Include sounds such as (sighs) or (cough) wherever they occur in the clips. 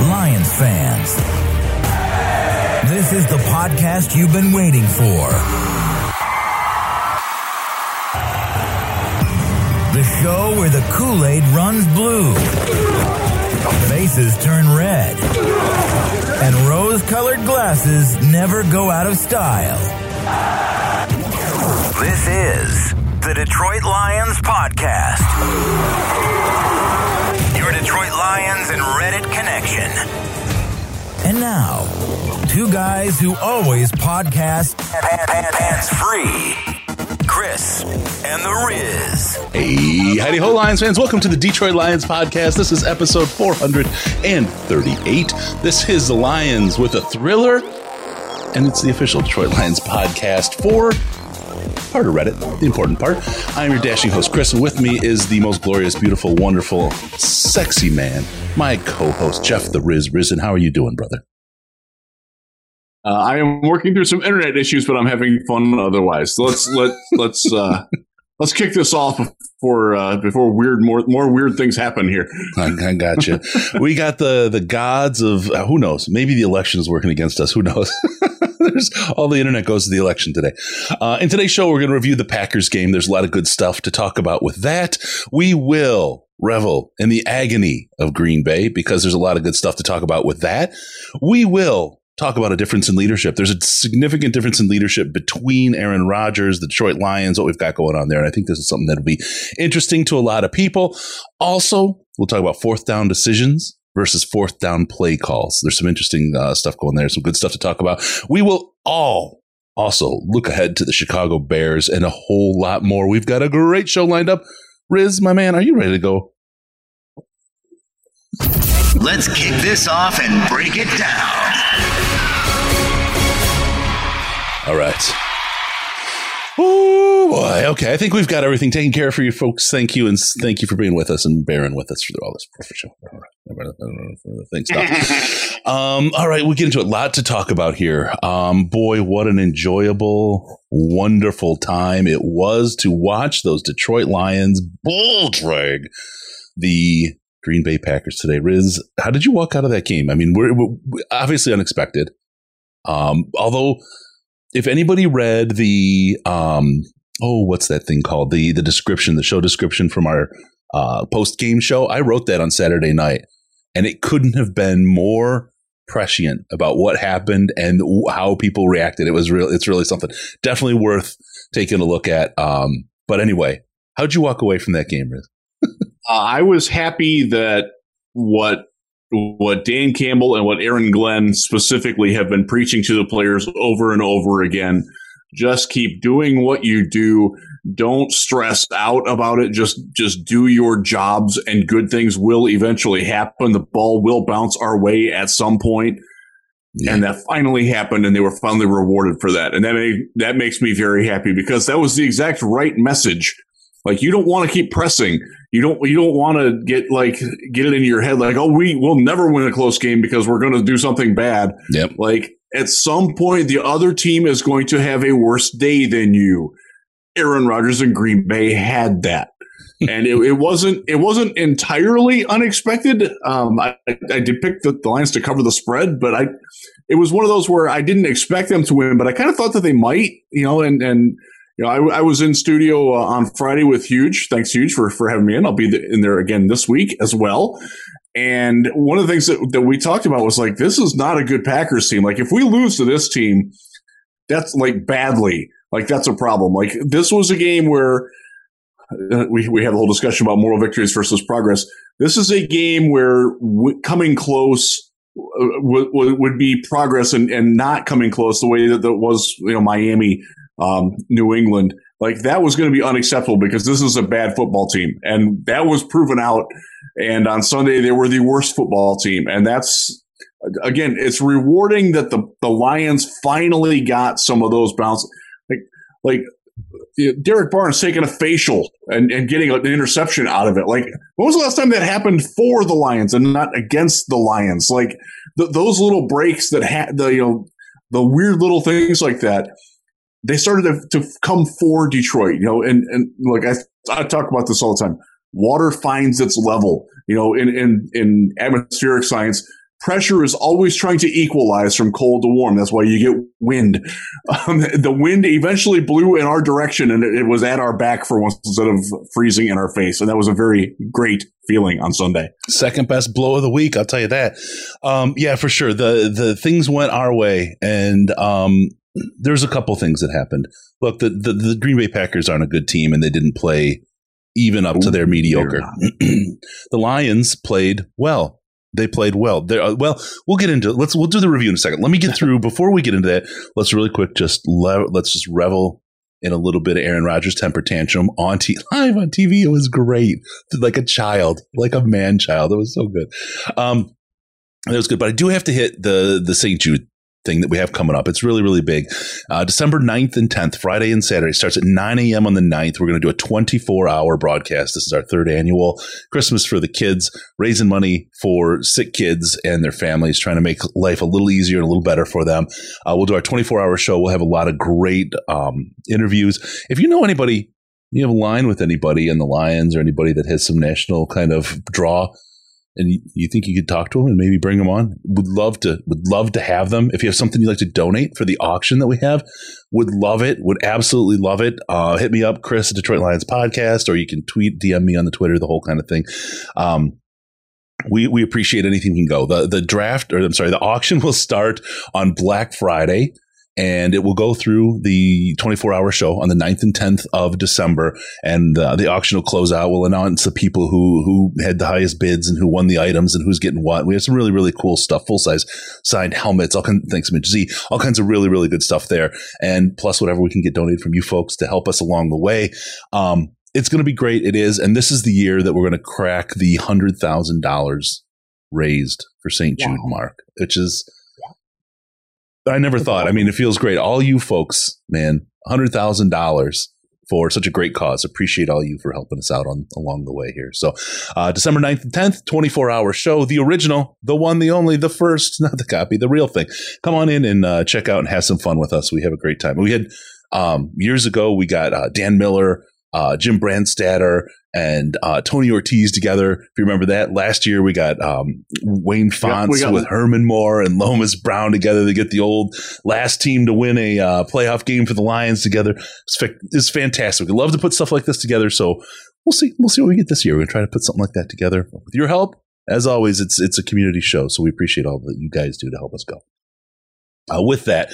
Lions fans, this is the podcast you've been waiting for. The show where the Kool-Aid runs blue, faces turn red, and rose-colored glasses never go out of style. This is the Detroit Lions Podcast. Your Detroit Lions and Reddit connection. And now, two guys who always podcast hands free. Chris and the Riz. Hey, howdy ho, Lions fans. Welcome to the Detroit Lions podcast. This is episode 438. This is the Lions with a thriller, and it's the official Detroit Lions podcast for part of Reddit, the important part. I'm your dashing host, Chris, and with me is the most glorious, beautiful, wonderful, sexy man, my co host, Jeff the Riz. Risen, how are you doing, brother? Uh, I am working through some internet issues, but I'm having fun otherwise. So let's let (laughs) let's uh, let's kick this off before uh, before weird more more weird things happen here. I, I got you. (laughs) we got the the gods of uh, who knows? Maybe the election is working against us. Who knows? (laughs) There's all the internet goes to the election today. Uh, in today's show, we're going to review the Packers game. There's a lot of good stuff to talk about with that. We will revel in the agony of Green Bay because there's a lot of good stuff to talk about with that. We will talk about a difference in leadership. There's a significant difference in leadership between Aaron Rodgers, the Detroit Lions, what we've got going on there. And I think this is something that'll be interesting to a lot of people. Also, we'll talk about fourth down decisions versus fourth down play calls. There's some interesting uh, stuff going there, some good stuff to talk about. We will all also look ahead to the Chicago Bears and a whole lot more. We've got a great show lined up. Riz, my man, are you ready to go? Let's kick this off and break it down. All right. Oh boy. Okay. I think we've got everything taken care of for you folks. Thank you. And thank you for being with us and bearing with us through all this professional thing stuff. um, all right. We'll get into a lot to talk about here. Um, boy, what an enjoyable, wonderful time it was to watch those Detroit Lions bull drag the Green Bay Packers today. Riz, how did you walk out of that game? I mean, we're, we're obviously unexpected. Um, although if anybody read the um oh what's that thing called the the description the show description from our uh, post game show I wrote that on Saturday night and it couldn't have been more prescient about what happened and how people reacted it was real it's really something definitely worth taking a look at um but anyway how'd you walk away from that game Riz? uh, I was happy that what what Dan Campbell and what Aaron Glenn specifically have been preaching to the players over and over again. Just keep doing what you do. Don't stress out about it. Just, just do your jobs and good things will eventually happen. The ball will bounce our way at some point. Yeah. And that finally happened and they were finally rewarded for that. And that, made, that makes me very happy because that was the exact right message like you don't want to keep pressing. You don't you don't want to get like get it in your head like, oh, we will never win a close game because we're going to do something bad. Yep. Like at some point, the other team is going to have a worse day than you. Aaron Rodgers and Green Bay had that. and it, it, wasn't it wasn't entirely unexpected. Um, I, I did pick the, the Lions to cover the spread, but I it was one of those where I didn't expect them to win, but I kind of thought that they might, you know, and and you know, I, I was in studio uh, on Friday with Huge. Thanks, Huge, for, for having me in. I'll be in there again this week as well. And one of the things that, that we talked about was like, this is not a good Packers team. Like, if we lose to this team, that's like badly. Like, that's a problem. Like, this was a game where uh, we, we had a whole discussion about moral victories versus progress. This is a game where w- coming close uh, w- w- would be progress and, and not coming close the way that, that was, you know, Miami um, New England, Like that was going to be unacceptable because this is a bad football team. And that was proven out. And on Sunday, they were the worst football team. And that's, again, it's rewarding that the, the Lions finally got some of those bounces. Like, like Derrick Barnes taking a facial and, and getting an interception out of it. Like, when was the last time that happened for the Lions and not against the Lions? Like, those little breaks that had the, you know, the weird little things like that, they started to, to come for Detroit, you know, and, and like I, I talk about this all the time. Water finds its level, you know, in, in, in atmospheric science pressure is always trying to equalize from cold to warm. That's why you get wind. Um, (laughs) the wind eventually blew in our direction and it, it, was at our back for once instead of freezing in our face. And that was a very great feeling on Sunday. Second best blow of the week. I'll tell you that. Um, yeah, for sure. The, the things went our way and, um, there's a couple things that happened. Look, the, the, the Green Bay Packers aren't a good team and they didn't play even up Ooh, to their mediocre. (clears throat) the Lions played well they played well. Uh, well, we'll get into let's we'll do the review in a second. Let me get (laughs) through before we get into that. Let's really quick just le- let's just revel in a little bit of Aaron Rodgers' temper tantrum on t- (laughs) live on TV. It was great, like a child, like a man child. It was so good. Um, it was good, but I do have to hit the the St. Jude thing that we have coming up. It's really, really big. Uh, December 9th and 10th, Friday and Saturday, starts at 9 a.m. on the 9th. We're going to do a 24 hour broadcast. This is our third annual Christmas for the kids, raising money for sick kids and their families, trying to make life a little easier and a little better for them. Uh, we'll do our 24 hour show. We'll have a lot of great um, interviews. If you know anybody, you have a line with anybody in the Lions or anybody that has some national kind of draw, and you, think you could talk to them and maybe bring them on? Would love to would love to have them. If you have something you'd like to donate for the auction that we have would love it would absolutely love it. Uh, hit me up chris at detroit lions podcast or you can tweet dm me on the twitter the whole kind of thing. Um, we, we appreciate anything can go. The the draft or I'm sorry, the auction (laughs) will start on Black Friday and it will go through the 24 hour show on the 9th and 10th of December. And uh, the auction will close out. We'll announce the people who, who had the highest bids and who won the items and who's getting what. We have some really, really cool stuff, full size signed helmets, all kinds of things, Z, all kinds of really, really good stuff there. And plus whatever we can get donated from you folks to help us along the way. Um, it's going to be great. It is. And this is the year that we're going to crack the $100,000 raised for St. Jude wow. Mark, which is, I never thought. I mean, it feels great. All you folks, man, hundred thousand dollars for such a great cause. Appreciate all you for helping us out on along the way here. So, uh, December 9th and 10th, 24 hour show, the original, the one, the only, the first, (laughs) not the copy, the real thing. Come on in and uh, check out and have some fun with us. We have a great time. We had um, years ago, we got uh, Dan Miller, uh, Jim Brandstatter and uh, Tony Ortiz together. If you remember that, last year we got um, Wayne Fontes got, with Herman Moore and Lomas Brown together to get the old last team to win a uh, playoff game for the Lions together. It's, fa- it's fantastic. We love to put stuff like this together. So we'll see. We'll see what we get this year. We're going to try to put something like that together with your help. As always, it's it's a community show, so we appreciate all that you guys do to help us go. Uh, with that,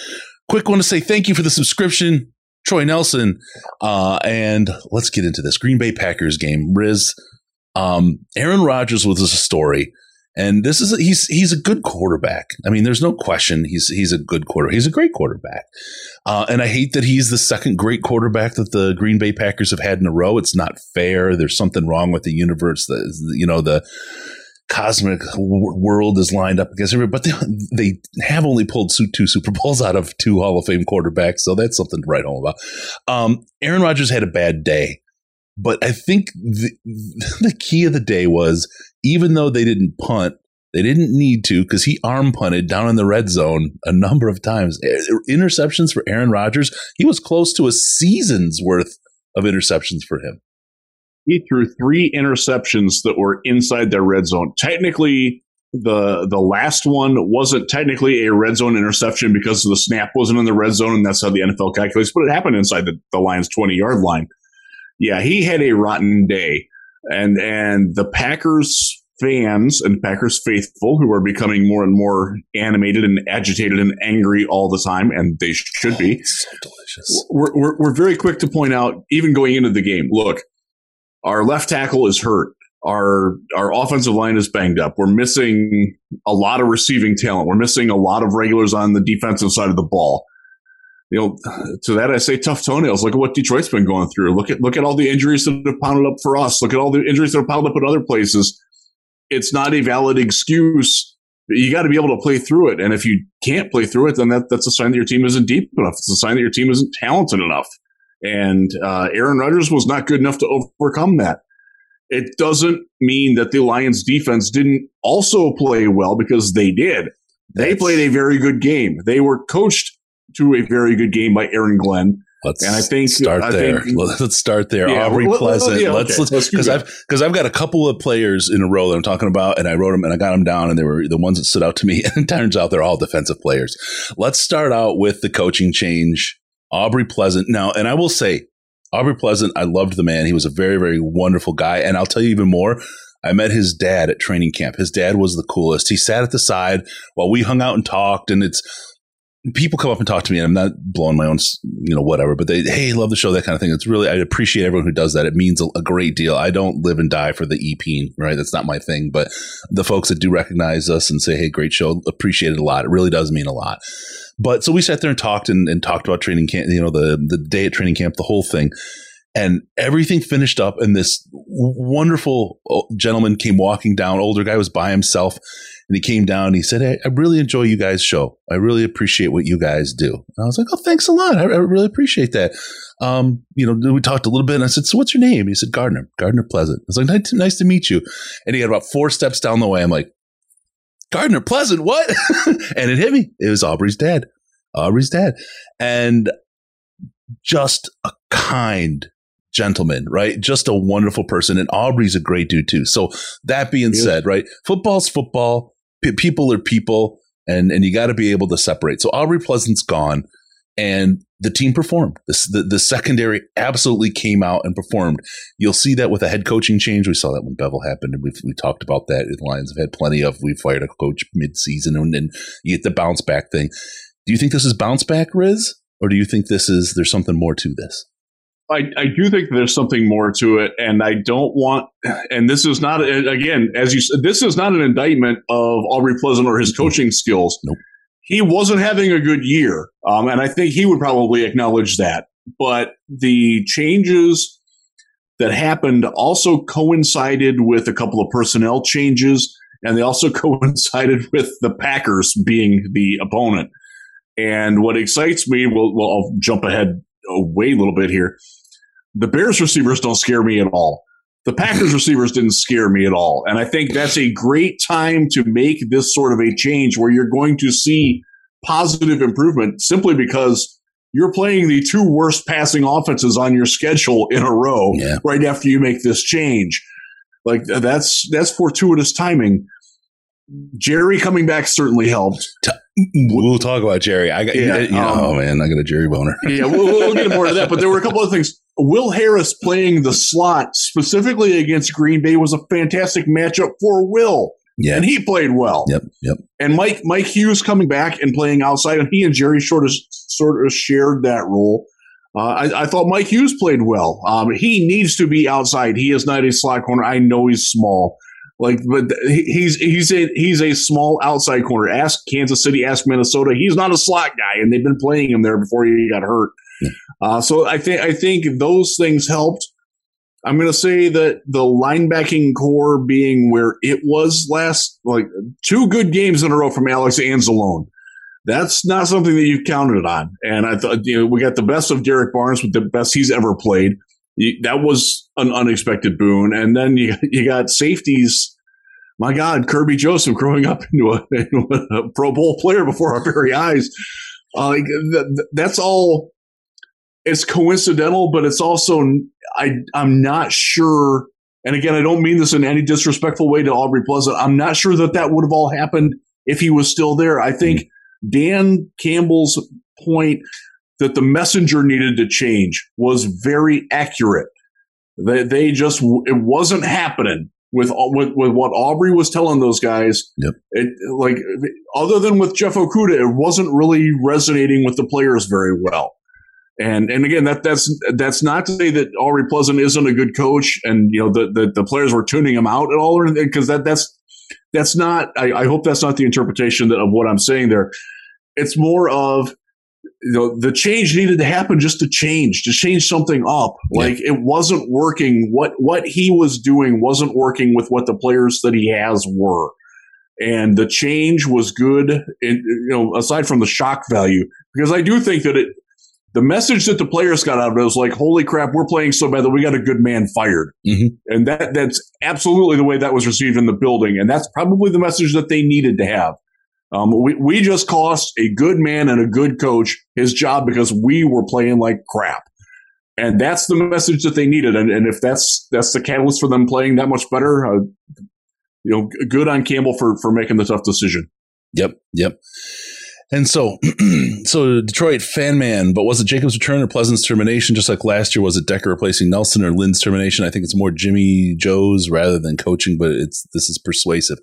quick one to say thank you for the subscription Troy Nelson. Uh, and let's get into this Green Bay Packers game. Riz, um, Aaron Rodgers was a story. And this is a, he's he's a good quarterback. I mean, there's no question he's he's a good quarter. He's a great quarterback. Uh, and I hate that he's the second great quarterback that the Green Bay Packers have had in a row. It's not fair. There's something wrong with the universe. That you know the cosmic world is lined up against everybody, but they, they have only pulled two Super Bowls out of two Hall of Fame quarterbacks, so that's something to write home about. Um, Aaron Rodgers had a bad day, but I think the, the key of the day was even though they didn't punt, they didn't need to because he arm punted down in the red zone a number of times. Interceptions for Aaron Rodgers, he was close to a season's worth of interceptions for him he threw three interceptions that were inside their red zone. Technically, the the last one wasn't technically a red zone interception because the snap wasn't in the red zone, and that's how the NFL calculates. But it happened inside the, the Lions' twenty yard line. Yeah, he had a rotten day, and and the Packers fans and Packers faithful who are becoming more and more animated and agitated and angry all the time, and they should be. Oh, so delicious. We're, we're, we're very quick to point out, even going into the game, look, our left tackle is hurt. Our our offensive line is banged up. We're missing a lot of receiving talent. We're missing a lot of regulars on the defensive side of the ball. you know, to that I say tough toenails. Look at what Detroit's been going through. Look at look at all the injuries that have pounded up for us. Look at all the injuries that have piled up in other places. It's not a valid excuse. You got to be able to play through it. And if you can't play through it, then that, that's a sign that your team isn't deep enough. It's a sign that your team isn't talented enough. And uh, Aaron Rodgers was not good enough to overcome that. It doesn't mean that the Lions defense didn't also play well because they did. They That's, played a very good game. They were coached to a very good game by Aaron Glenn. Let's and I think start I there. Think, let's start there. Yeah, Aubrey well, Pleasant. yeah, let's okay. let's because I've because I've got a couple of players in a row that I'm talking about, and I wrote them and I got them down, and they were the ones that stood out to me. (laughs) And it turns out they're all defensive players. Let's start out with the coaching change. Aubrey Pleasant. Now, and I will say, Aubrey Pleasant, I loved the man. He was a very, very wonderful guy. And I'll tell you even more. I met his dad at training camp. His dad was the coolest. He sat at the side while we hung out and talked. And it's people come up and talk to me, and I'm not blowing my own, you know, whatever. But they, hey, love the show, that kind of thing. It's really, I appreciate everyone who does that. It means a, a great deal. I don't live and die for the EP, right? That's not my thing. But the folks that do recognize us and say, hey, great show, appreciate it a lot. It really does mean a lot. But so we sat there and talked and, and talked about training camp, you know, the the day at training camp, the whole thing. And everything finished up, and this wonderful uh, gentleman came walking down. Older guy was by himself, and he came down. And he said, hey, "I really enjoy you guys' show. I really appreciate what you guys do." And I was like, "Oh, thanks a lot. I, I really appreciate that." Um, you know, we talked a little bit, and I said, "So, what's your name?" He said, "Gardner. Gardner Pleasant." I was like, "Nice, nice to meet you." And he had about four steps down the way. I'm like, Gardner Pleasant, what? (laughs) and it hit me. It was Aubrey's dad. Aubrey's dad. And just a kind gentleman, right? Just a wonderful person. And Aubrey's a great dude too. So that being said, right? Football's football. People are people and, and you got to be able to separate. So Aubrey Pleasant's gone and the team performed. The, the, the, secondary absolutely came out and performed. You'll see that with a head coaching change. We saw that when Bevell happened, and we've we talked about that. The Lions have had plenty of. We fired a coach mid-season, and then you get the bounce back thing. Do you think this is bounce back, Riz, or do you think this is there's something more to this? I, I do think there's something more to it, and I don't want. And this is not again, as you said, this is not an indictment of Aubrey Pleasant or his coaching skills. Nope. He wasn't having a good year, um, and I think he would probably acknowledge that. But the changes that happened also coincided with a couple of personnel changes, and they also (laughs) coincided with the Packers being the opponent. And what excites me, well, well, I'll jump ahead way a little bit here. The Bears receivers don't scare me at all. The Packers (laughs) receivers didn't scare me at all. And I think that's a great time to make this sort of a change where you're going to see positive improvement simply because you're playing the two worst passing offenses on your schedule in a row yeah. right after you make this change. Like that's that's fortuitous timing. Jerry coming back certainly helped. We'll talk about Jerry. I got, yeah, you know, um, oh man, I got a Jerry boner. (laughs) yeah, we'll, we'll get more of that. But there were a couple of things. Will Harris playing the slot specifically against Green Bay was a fantastic matchup for Will. Yeah, and he played well. Yep, yep. And Mike Mike Hughes coming back and playing outside, and he and Jerry sort of sort of shared that role. Uh, I, I, thought Mike Hughes played well. Um, he needs to be outside. He is not a slot corner. I know he's small, like, but he's he's a he's a small outside corner. Ask Kansas City, ask Minnesota. He's not a slot guy, and they've been playing him there before he got hurt. Uh, so I think I think those things helped. I'm going to say that the linebacking core being where it was last, like two good games in a row from Alex Anzalone. That's not something that you counted on. And I thought, you know, we got the best of Derrick Barnes with the best he's ever played that was an unexpected boon. And then you, you got safeties. My God, Kerby Joseph growing up into a, (laughs) into a Pro Bowl player before our very eyes. Uh, that's all. It's coincidental, but it's also I. I'm not sure. And again, I don't mean this in any disrespectful way to Aubrey Pleasant. I'm not sure that that would have all happened if he was still there. I think mm-hmm. Dan Campbell's point that the messenger needed to change was very accurate. They, they just, it wasn't happening with, with, with what Aubrey was telling those guys. Yep. It, like, other than with Jeff Okudah, it wasn't really resonating with the players very well. And and again, that that's that's not to say that Aubrey Pleasant isn't a good coach, and you know the the, the players were tuning him out at all, or anything, because that that's that's not. I, I hope that's not the interpretation that, of what I'm saying there. It's more of you know, the change needed to happen just to change, to change something up. Yeah. Like it wasn't working. What what he was doing wasn't working with what the players that he has were. And the change was good, in, you know, aside from the shock value, because I do think that it, the message that the players got out of it was like, "Holy crap, we're playing so bad that we got a good man fired," Mhm. and that that's absolutely the way that was received in the building, and that's probably the message that they needed to have. Um, we we just cost a good man and a good coach his job because we were playing like crap, and that's the message that they needed. And, and if that's that's the catalyst for them playing that much better, uh, you know, good on Campbell for for making the tough decision. Yep, yep. And so, (clears throat) so Detroit fan man, but was it Jacob's return or Pleasant's termination? Just like last year, was it Decker replacing Nelson or Lynn's termination? I think it's more Jimmy Joe's rather than coaching, but it's this is persuasive.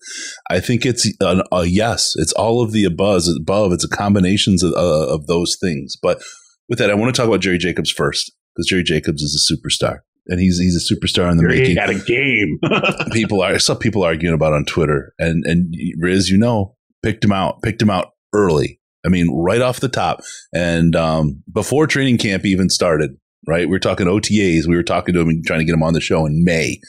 I think it's an, a yes. It's all of the above. Above, it's a combinations of, uh, of those things. But with that, I want to talk about Jerry Jacobs first because Jerry Jacobs is a superstar, and he's he's a superstar in the He making had a game. (laughs) people are some people arguing about on Twitter, and and Riz, you know, picked him out, picked him out early. I mean, right off the top, and um, before training camp even started. Right, we were talking OTAs. We were talking to him and trying to get him on the show in May.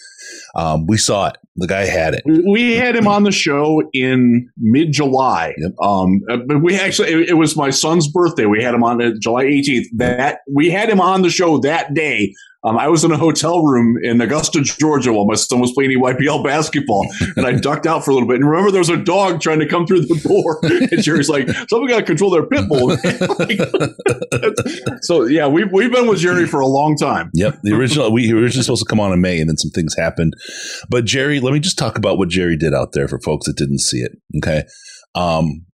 Um, we saw it. The guy had it. We- had him on the show in mid July. Yep. Um, uh, but we actually, it, it was my son's birthday. We had him on July 18th. That we had him on the show that day. Um, I was in a hotel room in Augusta, Georgia, while my son was playing EYBL basketball, and I ducked out for a little bit. And remember, there was a dog trying to come through the door, (laughs) and Jerry's like, "Someone got to control their pit bull." (laughs) so yeah, we've we've been with Jerry for a long time. Yep. The original, we were originally supposed to come on in May and then some things happened. But Jerry, let me just talk about what Jerry did out there for folks that didn't see it. Okay. Um,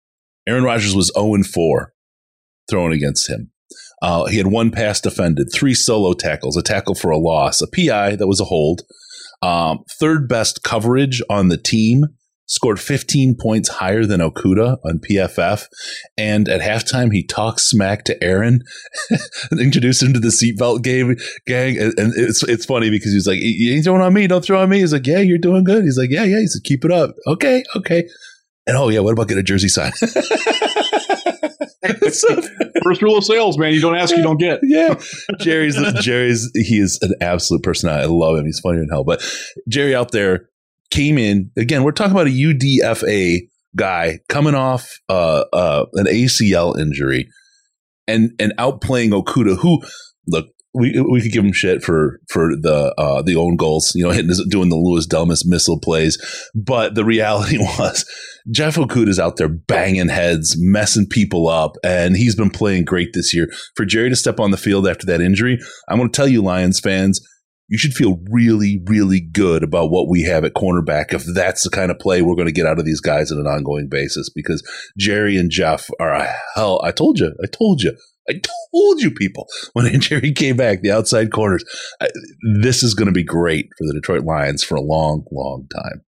Aaron Rodgers was 0 and 4 thrown against him. Uh, he had one pass defended, three solo tackles, a tackle for a loss, a PI that was a hold, um, third best coverage on the team, scored 15 points higher than Okudah on PFF. And at halftime, he talks smack to Aaron and (laughs) introduced him to the seatbelt game gang. And, it's it's funny because he's like, you ain't throwing on me, don't throw on me. He's like, yeah, you're doing good. He's like, yeah, yeah. He said, keep it up. Okay, okay. And oh yeah, what about get a jersey sign? (laughs) (laughs) So- First rule of sales, man: you don't ask, you don't get. yeah, (laughs) Jerry's Jerry's he is an absolute personality. I love him. He's funnier than hell. But Jerry out there came in again. We're talking about a UDFA guy coming off uh, uh, an ACL injury and and outplaying Okudah, who look. We, we could give him shit for for the uh, the own goals, you know, hitting doing the Louis Delmas missile plays. But the reality (laughs) was, Jeff Okudah's out there banging heads, messing people up, and he's been playing great this year. For Jerry to step on the field after that injury, I'm going to tell you, Lions fans, you should feel really, really good about what we have at cornerback if that's the kind of play we're going to get out of these guys on an ongoing basis. Because Jerry and Jeff are a hell. I told you, I told you, I told you, people when (laughs) Jerry came back, the outside corners. I, this is going to be great for the Detroit Lions for a long, long time.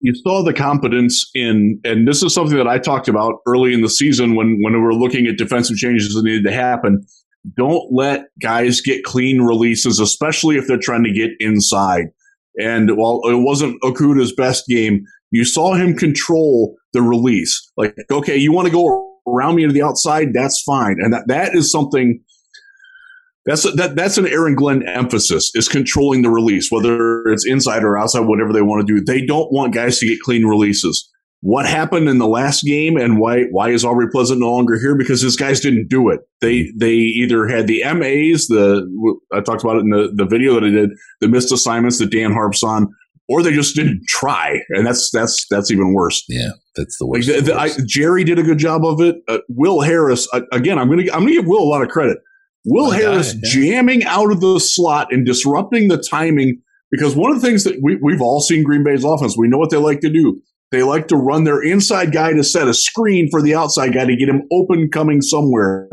you saw the competence in, and this is something that I talked about early in the season when when we were looking at defensive changes that needed to happen. Don't let guys get clean releases, especially if they're trying to get inside. And while it wasn't Okudah's best game, you saw him control the release. Like, okay, you want to go around me to the outside, that's fine. And that, that is something that's that that's an Aaron Glenn emphasis is controlling the release, whether it's inside or outside, whatever they want to do. They don't want guys to get clean releases. What happened in the last game and why why is Aubrey Pleasant no longer here? Because his guys didn't do it. They they either had the MAs, the I talked about it in the, the video that I did, the missed assignments that Dan harps on, or they just didn't try, and that's that's that's even worse. Yeah, that's the Like worst. of the the, I. Jerry did a good job of it. Uh, Will Harris uh, again. I'm gonna I'm gonna give Will a lot of credit. Will My guy, Harris yeah. jamming out of the slot and disrupting the timing because one of the things that we, we've all seen Green Bay's offense. We know what they like to do. They like to run their inside guy to set a screen for the outside guy to get him open coming somewhere.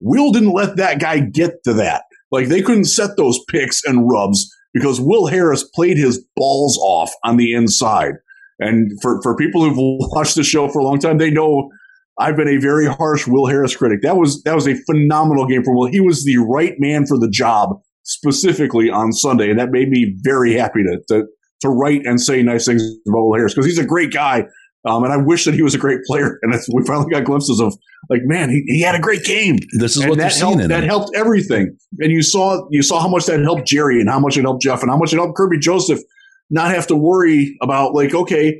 Will didn't let that guy get to that. Like they couldn't set those picks and rubs because Will Harris played his balls off on the inside. And for, for people who've (laughs) watched the show for a long time, they know I've been a very harsh Will Harris critic. That was that was a phenomenal game for Will. He was the right man for the job specifically on Sunday, and that made me very happy to to, to write and say nice things about Will Harris because he's a great guy. Um, and I wish that he was a great player. And we finally got glimpses of like, man, he, he had a great game. This is and what that they're helped, seeing in That him. helped everything. And you saw you saw how much that helped Jerry and how much it helped Jeff and how much it helped Kerby Joseph not have to worry about like, okay,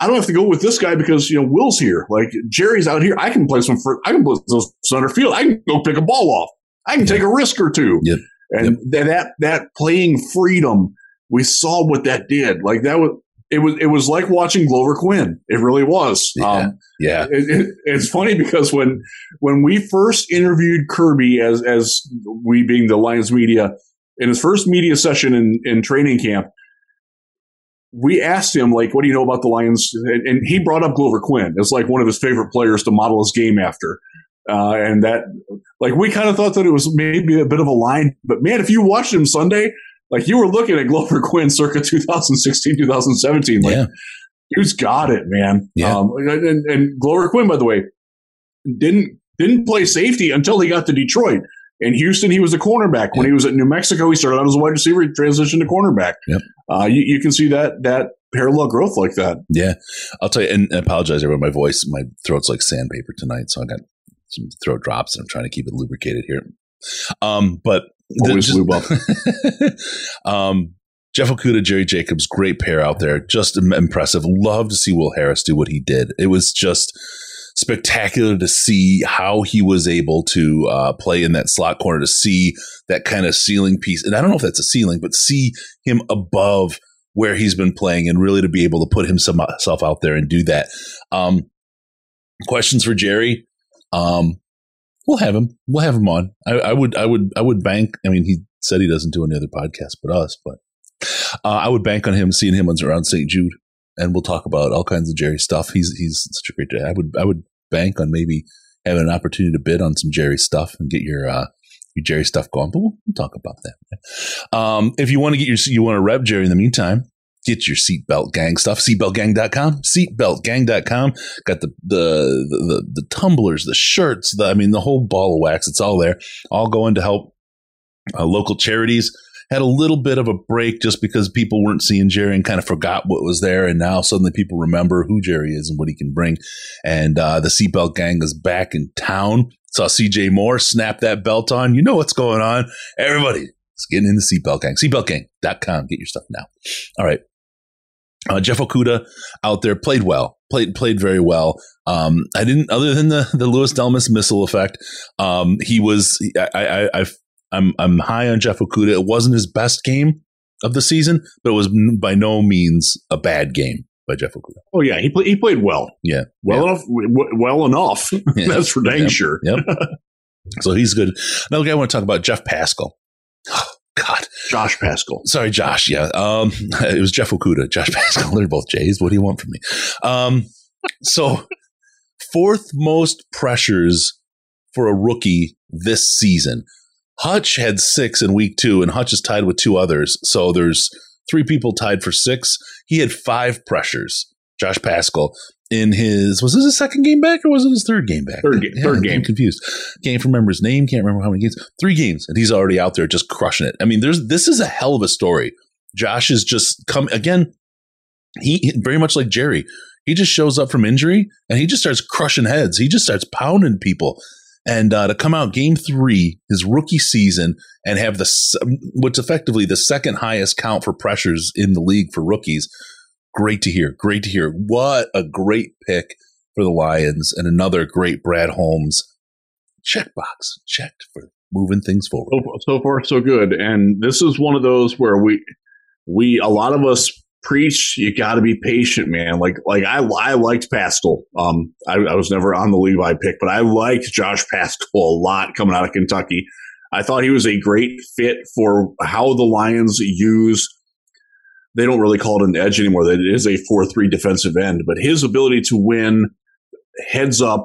I don't have to go with this guy because you know Will's here. Like Jerry's out here. I can play some for I can play some center field. I can go pick a ball off. I can take a risk or two. Yep. And that that that playing freedom, we saw what that did. Like that was it was it was like watching Glover Quin. It really was. Yeah. Um, Yeah. it, it, it's funny because when when we first interviewed Kerby as as we being the Lions media in his first media session in in training camp, we asked him like, "What do you know about the Lions?" And, and he brought up Glover Quin as like one of his favorite players to model his game after. Uh, and that, like, we kind of thought that it was maybe a bit of a line, but man, if you watched him Sunday, like you were looking at Glover Quin circa 2016, 2017, like yeah. dude's got it, man. Yeah. Um, and, and Glover Quin, by the way, didn't didn't play safety until he got to Detroit. In Houston, he was a cornerback. When Yeah. he was at New Mexico, he started out as a wide receiver. Transitioned to cornerback. Yep. Uh, you, you can see that that parallel growth like that. Yeah. I'll tell you, and I apologize everyone. My voice, my throat's like sandpaper tonight. So I got some throat drops and I'm trying to keep it lubricated here. Um, but Always lube up. (laughs) um, Jeff Okudah, Jerry Jacobs, great pair out there. Just impressive. Love to see Will Harris do what he did. It was just spectacular to see how he was able to uh, play in that slot corner, to see that kind of ceiling piece. And I don't know if that's a ceiling, but see him above where he's been playing and really to be able to put himself out there and do that. Um, questions for Jerry? Um, we'll have him. We'll have him on. I, I would. I would. I would bank. I mean, he said he doesn't do any other podcasts but us, but uh, I would bank on him seeing him around St. Jude, and we'll talk about all kinds of Jerry stuff. He's he's such a great guy. I would. I would bank on maybe having an opportunity to bid on some Jerry stuff and get your. Uh, your Jerry stuff going, but we'll, we'll talk about that. Um, if you want to get your, you want to rep Jerry in the meantime, get your seatbelt gang stuff, seatbeltgang.com, seatbeltgang.com. Got the, the, the, the tumblers, the shirts, the, I mean, the whole ball of wax. It's all there, all going to help uh, local charities. Had a little bit of a break just because people weren't seeing Jerry and kind of forgot what was there. And now suddenly people remember who Jerry is and what he can bring. And uh, the Seatbelt Gang is back in town. Saw CJ Moore snap that belt on. You know what's going on. Everybody is getting in the Seatbelt Gang. Seatbeltgang.com. Get your stuff now. All right. Uh, Jeff Okudah out there played well, played played very well. Um, I didn't, other than the the Louis Delmas missile effect. Um, he was, I, I, I, I'm I'm high on Jeff Okudah. It wasn't his best game of the season, but it was by no means a bad game by Jeff Okudah. Oh yeah, he played. He played well. Yeah, Well enough. W- well enough. (laughs) Yeah. That's for dang Yep. sure. Yep. so he's good. Another guy I want to talk about, Jeff Paschal. (laughs) Josh Paschal. Sorry, Josh. Yeah. Um, (laughs) it was Jeff Okudah, Josh (laughs) Paschal. They're both J's. What do you want from me? Um, so fourth most pressures for a rookie this season. Hutch had six in week two, and Hutch is tied with two others. So there's three people tied for six. He had five pressures. Josh Paschal in his was this his second game back or was it his third game back? Third ga- third I'm game. confused. Can't remember his name. Can't remember how many games. Three games, and he's already out there just crushing it. I mean, there's this is a hell of a story. Josh is just come again. He very much like Jerry. He just shows up from injury and he just starts crushing heads. He just starts pounding people. And uh, to come out game three, his rookie season, and have the what's effectively the second highest count for pressures in the league for rookies, great to hear. Great to hear. What a great pick for the Lions, and another great Brad Holmes checkbox checked for moving things forward. So, so far, so good. And this is one of those where we, we, a lot of us preach. You got to be patient, man. Like, like I, I liked Paschal. Um, I, I was never on the Levi pick, but I liked Josh Paschal a lot coming out of Kentucky. I thought he was a great fit for how the Lions use. They don't really call it an edge anymore. That it is a four-three defensive end, but his ability to win heads up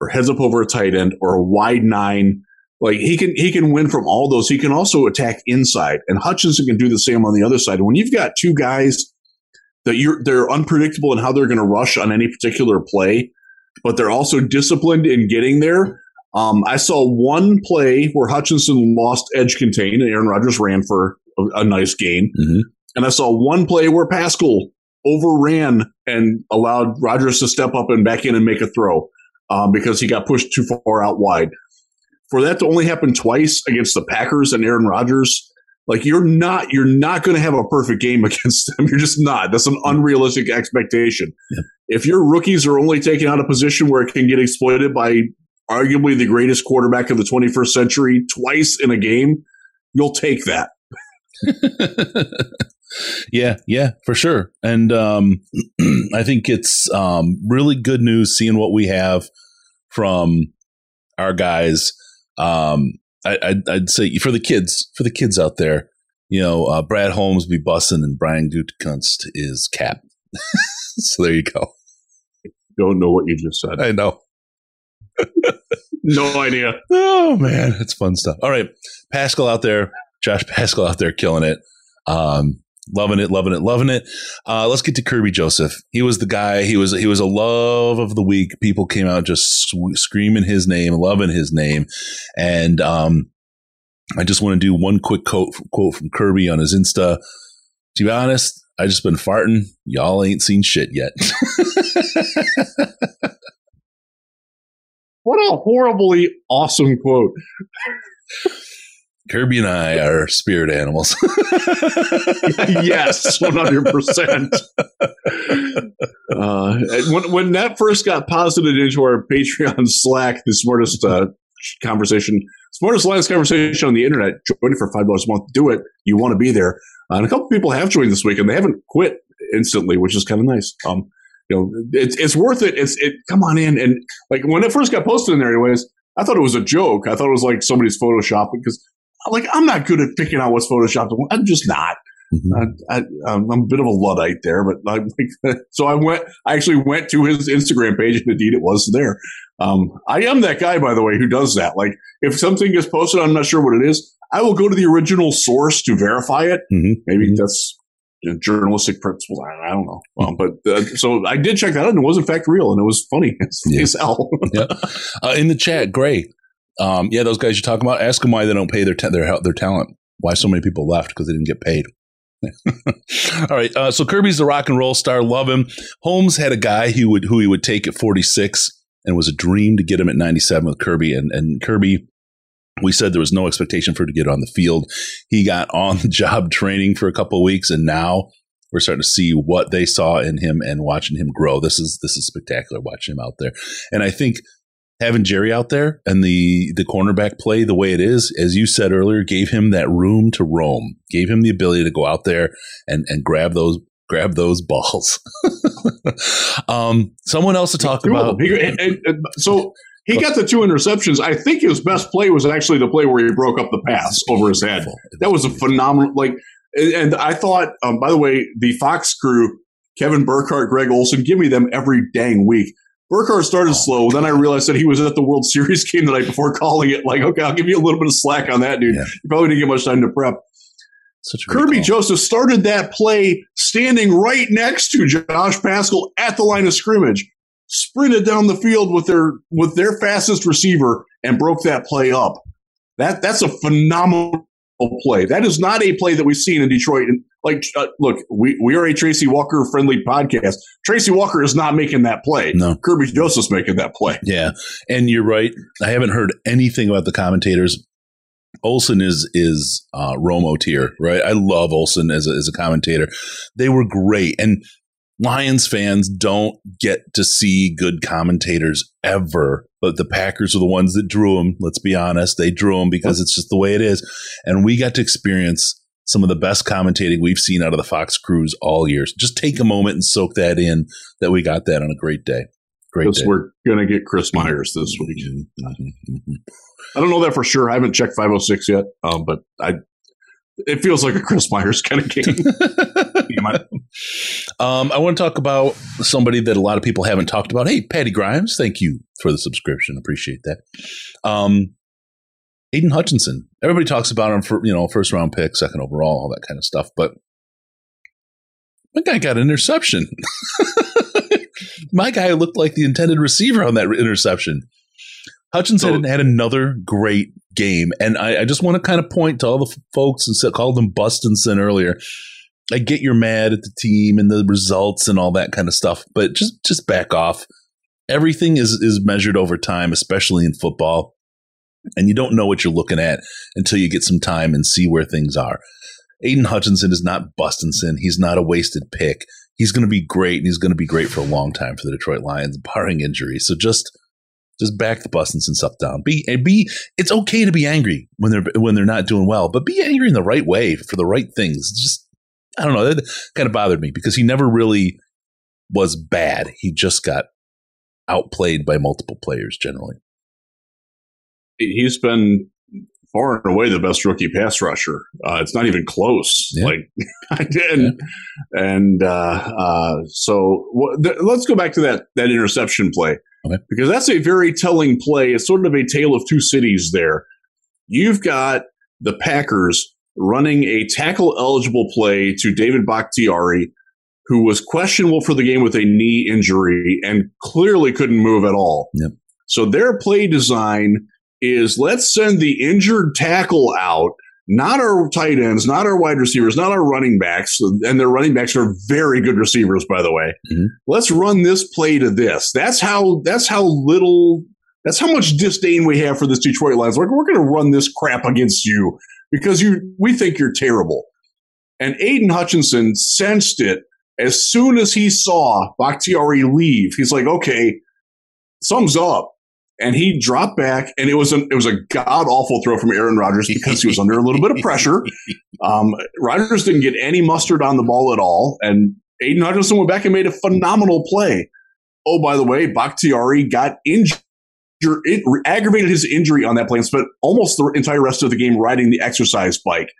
or heads up over a tight end or a wide nine like he can he can win from all those. He can also attack inside, and Hutchinson can do the same on the other side. When you've got two guys that you're they're unpredictable in how they're going to rush on any particular play, but they're also disciplined in getting there. Um, I saw one play where Hutchinson lost edge contain, and Aaron Rodgers ran for a, a nice gain. Mhm. And I saw one play where Paschal overran and allowed Rodgers to step up and back in and make a throw um, because he got pushed too far out wide. For that to only happen twice against the Packers and Aaron Rodgers, like you're not you're not going to have a perfect game (laughs) against them. You're just not. That's an unrealistic expectation. Yeah. If your rookies are only taken out of position where it can get exploited by arguably the greatest quarterback of the 21st century twice in a game, you'll take that. (laughs) yeah, yeah, for sure. And um, (clears throat) I think it's um, really good news seeing what we have from our guys. Um, I, would say for the kids, for the kids out there, you know, uh, Brad Holmes be bussing and Brian Gutekunst is cap. (laughs) so there you go. Don't know what you just said. I know. (laughs) no idea. Oh man, it's fun stuff. All right, Paschal out there, Josh Paschal out there, killing it. Um, loving it, loving it, loving it. Uh, let's get to Kerby Joseph. He was the guy. He was he was a love of the week. People came out just screaming his name, loving his name, and um, I just want to do one quick quote quote from Kerby on his Insta. To be honest, I just been farting. Y'all ain't seen shit yet. (laughs) what a horribly awesome quote. (laughs) Kerby and I are spirit animals. (laughs) yes, one hundred percent. Uh, when when that first got posited into our Patreon Slack, the smartest uh, conversation, smartest lines conversation on the internet, join it for five dollars a month. Do it. You want to be there. Uh, and a couple people have joined this week, and they haven't quit instantly, which is kind of nice. Um, you know, it's it's worth it. It's it. Come on in and like when it first got posted in there, anyways. I thought it was a joke. I thought it was like somebody's photoshopping because like I'm not good at picking out what's photoshopped. I'm just not. Mm-hmm. I, am a bit of a luddite there, but I, like, (laughs) so I went. I actually went to his Instagram page, and indeed, it was there. Um, I am that guy, by the way, who does that. Like, if something gets posted, I'm not sure what it is. I will go to the original source to verify it. Mm-hmm. Maybe mm-hmm. that's you know, journalistic principles. I, I don't know. Um, but uh, so I did check that out, and it was in fact real, and it was funny (laughs) as, yeah. hell. yeah. (laughs) Uh, in the chat, Gray um, yeah, those guys you're talking about, ask them why they don't pay their ta- their their talent. Why so many people left because they didn't get paid. (laughs) All right, uh, so Kerby's the rock and roll star. Love him. Holmes had a guy who would who he would take at 46, and was a dream to get him at 97 with Kerby. And and Kerby, we said there was no expectation for him to get on the field. He got (laughs) on the job training for a couple weeks, and now we're starting to see what they saw in him and watching him grow. This is this is spectacular watching him out there. And I think having Jerry out there and the the cornerback play the way it is, as you said earlier, gave him that room to roam, gave him the ability to go out there and and grab those grab those balls. (laughs) um, someone else to talk about. He, and, and, so he got the two interceptions. I think his best play was actually the play where he broke up the pass over his head. That was a phenomenal like. And I thought, um, by the way, the Fox crew, Kevin Burkhardt, Greg Olsen, give me them every dang week Burkhardt started slow. Then I realized that he was at the World Series (laughs) game the night before calling it. Like, okay, I'll give you a little bit of slack on that, dude. Yeah. You probably didn't get much time to prep. Call. Joseph started that play standing right next to Josh Paschal at the line of scrimmage, sprinted down the field with their with their fastest receiver and broke that play up. That that's a phenomenal play. That is not a play that we've seen in Detroit. And like, uh, look, we, we are a Tracy Walker friendly podcast. Tracy Walker is not making that play. No, Kerby Joseph's making that play. Yeah, and you're right. I haven't heard anything about the commentators. Olsen is is uh, Romo tier, right? I love Olsen as a, as a commentator. They were great, and Lions fans don't get to see good commentators ever, but the Packers are the ones that drew them. Let's be honest. They drew them because it's just the way it is. And we got to experience some of the best commentating we've seen out of the Fox crews all years. Just take a moment and soak that in that we got that on a great day. Great day. We're going to get Chris Myers this week. Mm-hmm. I don't know that for sure. I haven't checked 506 yet, um, but I it feels like a Chris Myers kind of game. (laughs) um, I want to talk about somebody that a lot of people haven't talked about. Hey, Patty Grimes, thank you for the subscription. Appreciate that. Um, Aidan Hutchinson. Everybody talks about him for you know first round pick, second overall, all that kind of stuff. But my guy got an interception. (laughs) my guy looked like the intended receiver on that interception. Hutchinson so, had another great game, and I, I just want to kind of point to all the folks and called them Bustinson earlier. I get you're mad at the team and the results and all that kind of stuff, but just just back off. Everything is is measured over time, especially in football, and you don't know what you're looking at until you get some time and see where things are. Aidan Hutchinson is not Bustinson. He's not a wasted pick. He's going to be great, and he's going to be great for a long time for the Detroit Lions, (laughs) barring injury. So just just back the Bustinson stuff down. Be and be. It's okay to be angry when they're when they're not doing well, but be angry in the right way for the right things. Just I don't know. That kind of bothered me because he never really was bad. He just got outplayed by multiple players generally. He's been far and away the best rookie pass rusher. Uh, it's not even close. Yeah. Like (laughs) I did, yeah. and uh, uh, so th- let's go back to that that interception play okay. because that's a very telling play. It's sort of a tale of two cities. There, you've got the Packers running a tackle eligible play to David Bakhtiari, who was questionable for the game with a knee injury and clearly couldn't move at all. Yep. So their play design is let's send the injured tackle out, not our tight ends, not our wide receivers, not our running backs. And their running backs are very good receivers, by the way. Mm-hmm. Let's run this play to this. That's how that's how little that's how much disdain we have for this Detroit Lions. Like, we're going to run this crap against you because you we think you're terrible. And Aidan Hutchinson sensed it as soon as he saw Bakhtiari leave. He's like, okay, thumbs up. And he dropped back, and it was an, it was a god awful throw from Aaron Rodgers because he was under a little bit of pressure. (laughs) Um, Rodgers didn't get any mustard on the ball at all, and Aidan Hutchinson went back and made a phenomenal play. Oh, by the way, Bakhtiari got injured it aggravated his injury on that plane, spent almost the entire rest of the game riding the exercise bike.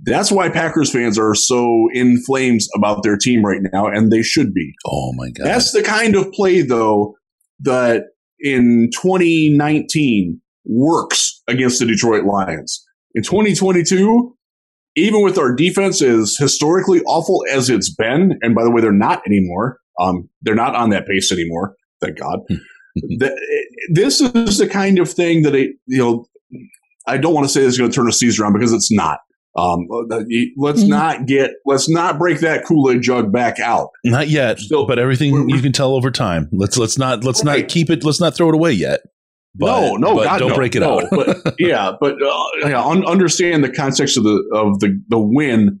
That's why Packers fans are so in flames about their team right now, and they should be. Oh my god! That's the kind of play, though, that in 2019 works against the Detroit Lions. In 2022, even with our defense as historically awful as it's been, and by the way, they're not anymore. Um, they're not on that pace anymore. Thank God. (laughs) The, this is the kind of thing that it, you know, I don't want to say is going to turn a season around because it's not. Um, let's mm-hmm. not get, let's not break that Kool Aid jug back out. Not yet, Still, but everything you can tell over time. Let's let's not let's right. not keep it. Let's not throw it away yet. But, no, no, but God, don't no, break it no, out. but (laughs) yeah, but uh, yeah, un- understand the context of the of the the win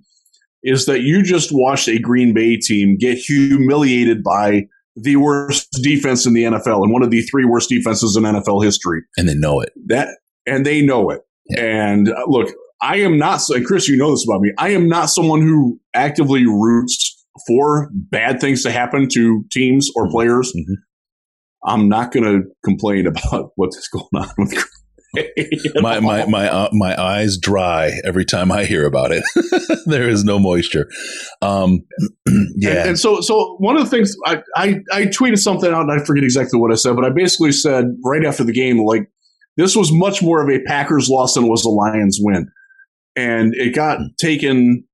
is that you just watched a Green Bay team get humiliated by the worst defense in the NFL and one of the three worst defenses in NFL history. And they know it. That and they know it. Yeah. And uh, look, I am not and Chris, you know this about me. I am not someone who actively roots for bad things to happen to teams or mm-hmm. players. Mm-hmm. I'm not going to complain about (laughs) what's going on with (laughs) my my my uh, my eyes dry every time I hear about it. (laughs) there is no moisture. Um, (clears throat) yeah, and, and, so so one of the things I, I I tweeted something out and I forget exactly what I said, but I basically said right after the game like this was much more of a Packers loss than was a Lions win, and it got taken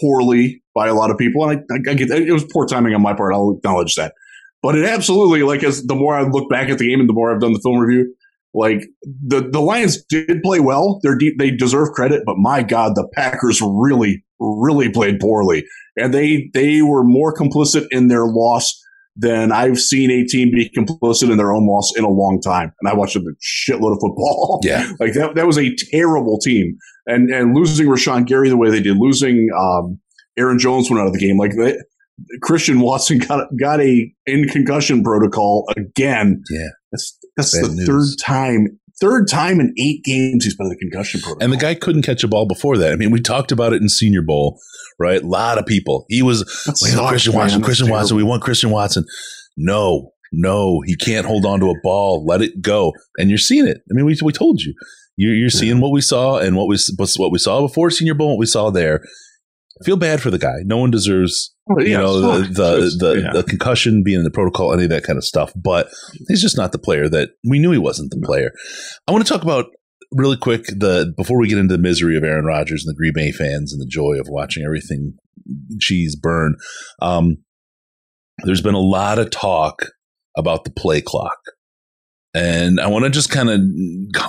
poorly by a lot of people, and I, I, I get it was poor timing on my part. I'll acknowledge that, but it absolutely like as the more I look back at the game and the more I've done the film review like the the Lions did play well. They're deep, they deserve credit, but my God, the Packers really really played poorly, and they they were more complicit in their loss than I've seen a team be complicit in their own loss in a long time. And I watched a shitload of football. (laughs) Yeah, like that that was a terrible team, and and losing Rashan Gary the way they did, losing um, Aaron Jones went out of the game, like they, Christian Watson got got a in concussion protocol again. Yeah, that's that's Bad the news. third time third time in eight games he's been in the concussion protocol. And the guy couldn't catch a ball before that. I mean, we talked about it in Senior Bowl, right? A lot of people. He was Christian Watson, Christian Watson. We want Christian Watson. No, no, he can't hold on to a ball. Let it go. And you're seeing it. I mean, we we told you. You're, you're seeing what we saw and what we what we saw before Senior Bowl, what we saw there. Feel bad for the guy. No one deserves you know the the the, yeah. the, concussion being in the protocol, any of that kind of stuff. But he's just not the player that we knew he wasn't the player. I want to talk about really quick the before we get into the misery of Aaron Rodgers and the Green Bay fans and the joy of watching everything cheese burn. Um, there's been a lot of talk about the play clock. And I want to just kind of,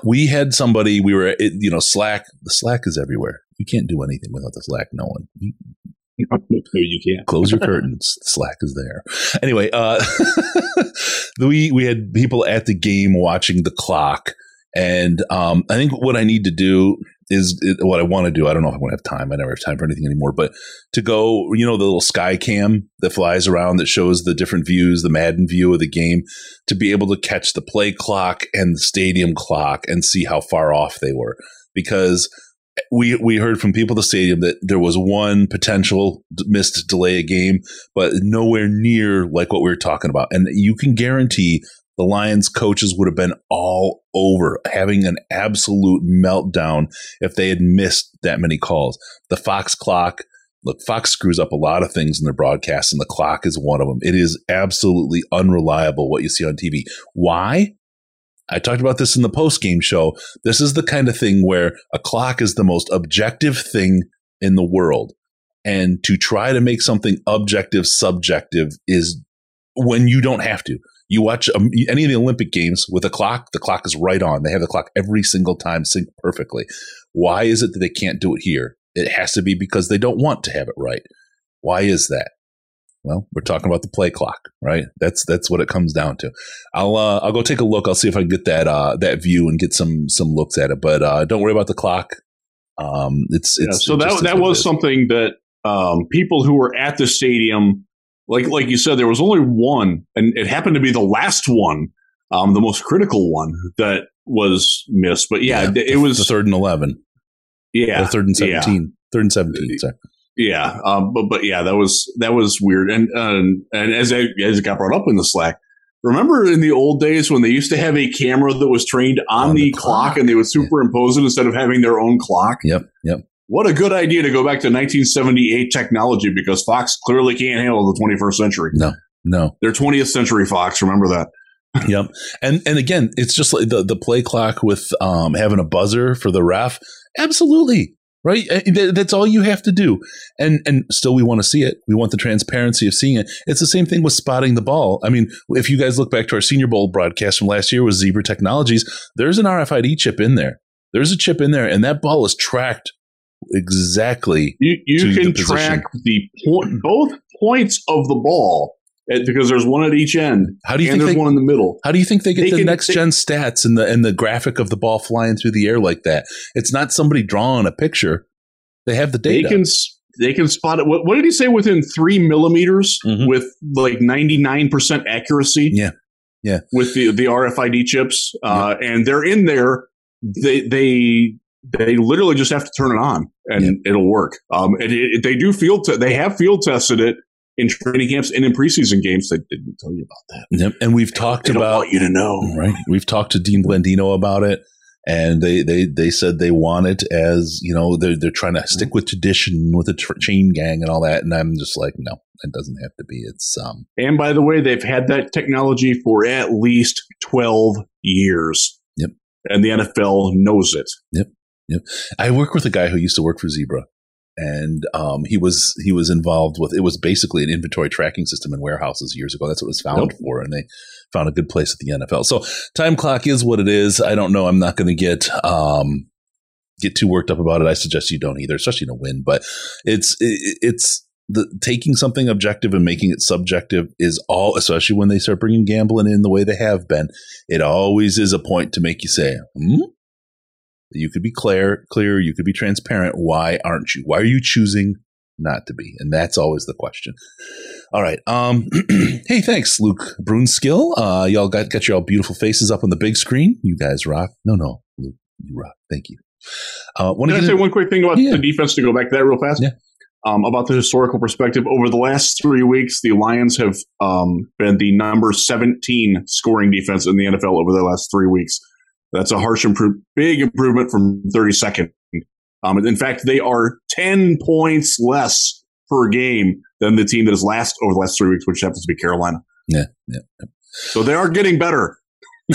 we had somebody, we were, you know, Slack, the Slack is everywhere. You can't do anything without the Slack knowing. (laughs) no, you can't. Close your curtains. (laughs) Slack is there. Anyway, uh, (laughs) we we had people at the game watching the clock, and um, I think what I need to do is what I want to do. I don't know if I want to have time. I never have time for anything anymore. But to go, you know, the little sky cam that flies around that shows the different views, the Madden view of the game, to be able to catch the play clock and the stadium clock and see how far off they were. Because we we heard from people at the stadium that there was one potential missed delay a game, but nowhere near like what we were talking about. And you can guarantee the Lions coaches would have been all over having an absolute meltdown if they had missed that many calls. The Fox clock, look, Fox screws up a lot of things in their broadcasts, and the clock is one of them. It is absolutely unreliable what you see on TV. Why? I talked about this in the post game show. This is the kind of thing where a clock is the most objective thing in the world. And to try to make something objective subjective is when you don't have to. You watch um, any of the Olympic games with a clock, the clock is right on. They have the clock every single time sync perfectly. Why is it that they can't do it here? It has to be because they don't want to have it right. Why is that? Well, we're talking about the play clock, right? That's that's what it comes down to. I'll uh, I'll go take a look. I'll see if I can get that uh, that view and get some some looks at it. But uh, don't worry about the clock. Um, it's it's yeah, so that that was something that um, people who were at the stadium, like like you said, there was only one, and it happened to be the last one, um, the most critical one that was missed. But yeah, yeah it was the third and eleven. Yeah, or third and seventeen. Yeah. Third and seventeen. Sorry. Yeah, um, but but yeah, that was that was weird. And and and as I, as it got brought up in the Slack, remember in the old days when they used to have a camera that was trained on, on the, the clock, clock, and they would superimpose yeah. it instead of having their own clock. Yep, yep. What a good idea to go back to 1978 technology because Fox clearly can't handle the 21st century. No, no, they're 20th century Fox. Remember that. (laughs) yep. And and again, it's just like the the play clock with um, having a buzzer for the ref. Absolutely right? Eh, that's all you have to do. And and still we want to see it. We want the transparency of seeing it. It's the same thing with spotting the ball. I mean, if you guys look back to our Senior Bowl broadcast from last year with Zebra Technologies, there's an RFID chip in there. There's a chip in there, and that ball is tracked exactly. You, you can the track the point, both points of the ball because there's one at each end. How do you think there's they, one in the middle? How do you think they get they the can, next they, gen stats and the and the graphic of the ball flying through the air like that? It's not somebody drawing a picture. They have the data. They can they can spot it. What, what did he say? Within three millimeters mm-hmm. with like ninety nine percent accuracy. Yeah, yeah. With the the RFID chips, uh, and they're in there. They they they literally just have to turn it on and yeah. it'll work. Um, and it, it, they do field te- they have field tested it in training camps and in preseason games. They didn't tell you about that. Yep. And we've talked about want you to know, right? We've talked to Dean Blandino about it, and they they they said they want it as you know they're they're trying to stick with tradition with the tr- chain gang and all that. And I'm just like, no, it doesn't have to be. It's um. And by the way, they've had that technology for at least twelve years. Yep. And the NFL knows it. Yep. Yep. I work with a guy who used to work for Zebra, and um, he was he was involved with it was basically an inventory tracking system in warehouses years ago. That's what it was found yep. for, and they found a good place at the NFL. So time clock is what it is. I don't know. I'm not going to get um, get too worked up about it. I suggest you don't either, especially in a win. But it's it, it's the taking something objective and making it subjective is all, especially when they start bringing gambling in the way they have been. It always is a point to make you say, hmm? You could be clear, clear. You could be transparent. Why aren't you? Why are you choosing not to be? And that's always the question. All right. Um, (clears throat) hey, thanks, Luke Brunskill. Uh, y'all got, got your all beautiful faces up on the big screen. You guys rock. No, no, Luke, you rock. Thank you. Uh, Can I say one quick thing about yeah. the defense to go back to that real fast? Yeah. Um, about the historical perspective, over the last three weeks, the Lions have um, been the number 17 scoring defense in the NFL over the last three weeks. That's a harsh, improve, big improvement from 32nd. Um, in fact, they are 10 points less per game than the team that is last over the last three weeks, which happens to be Carolina. Yeah, yeah. yeah. So they are getting better. (laughs)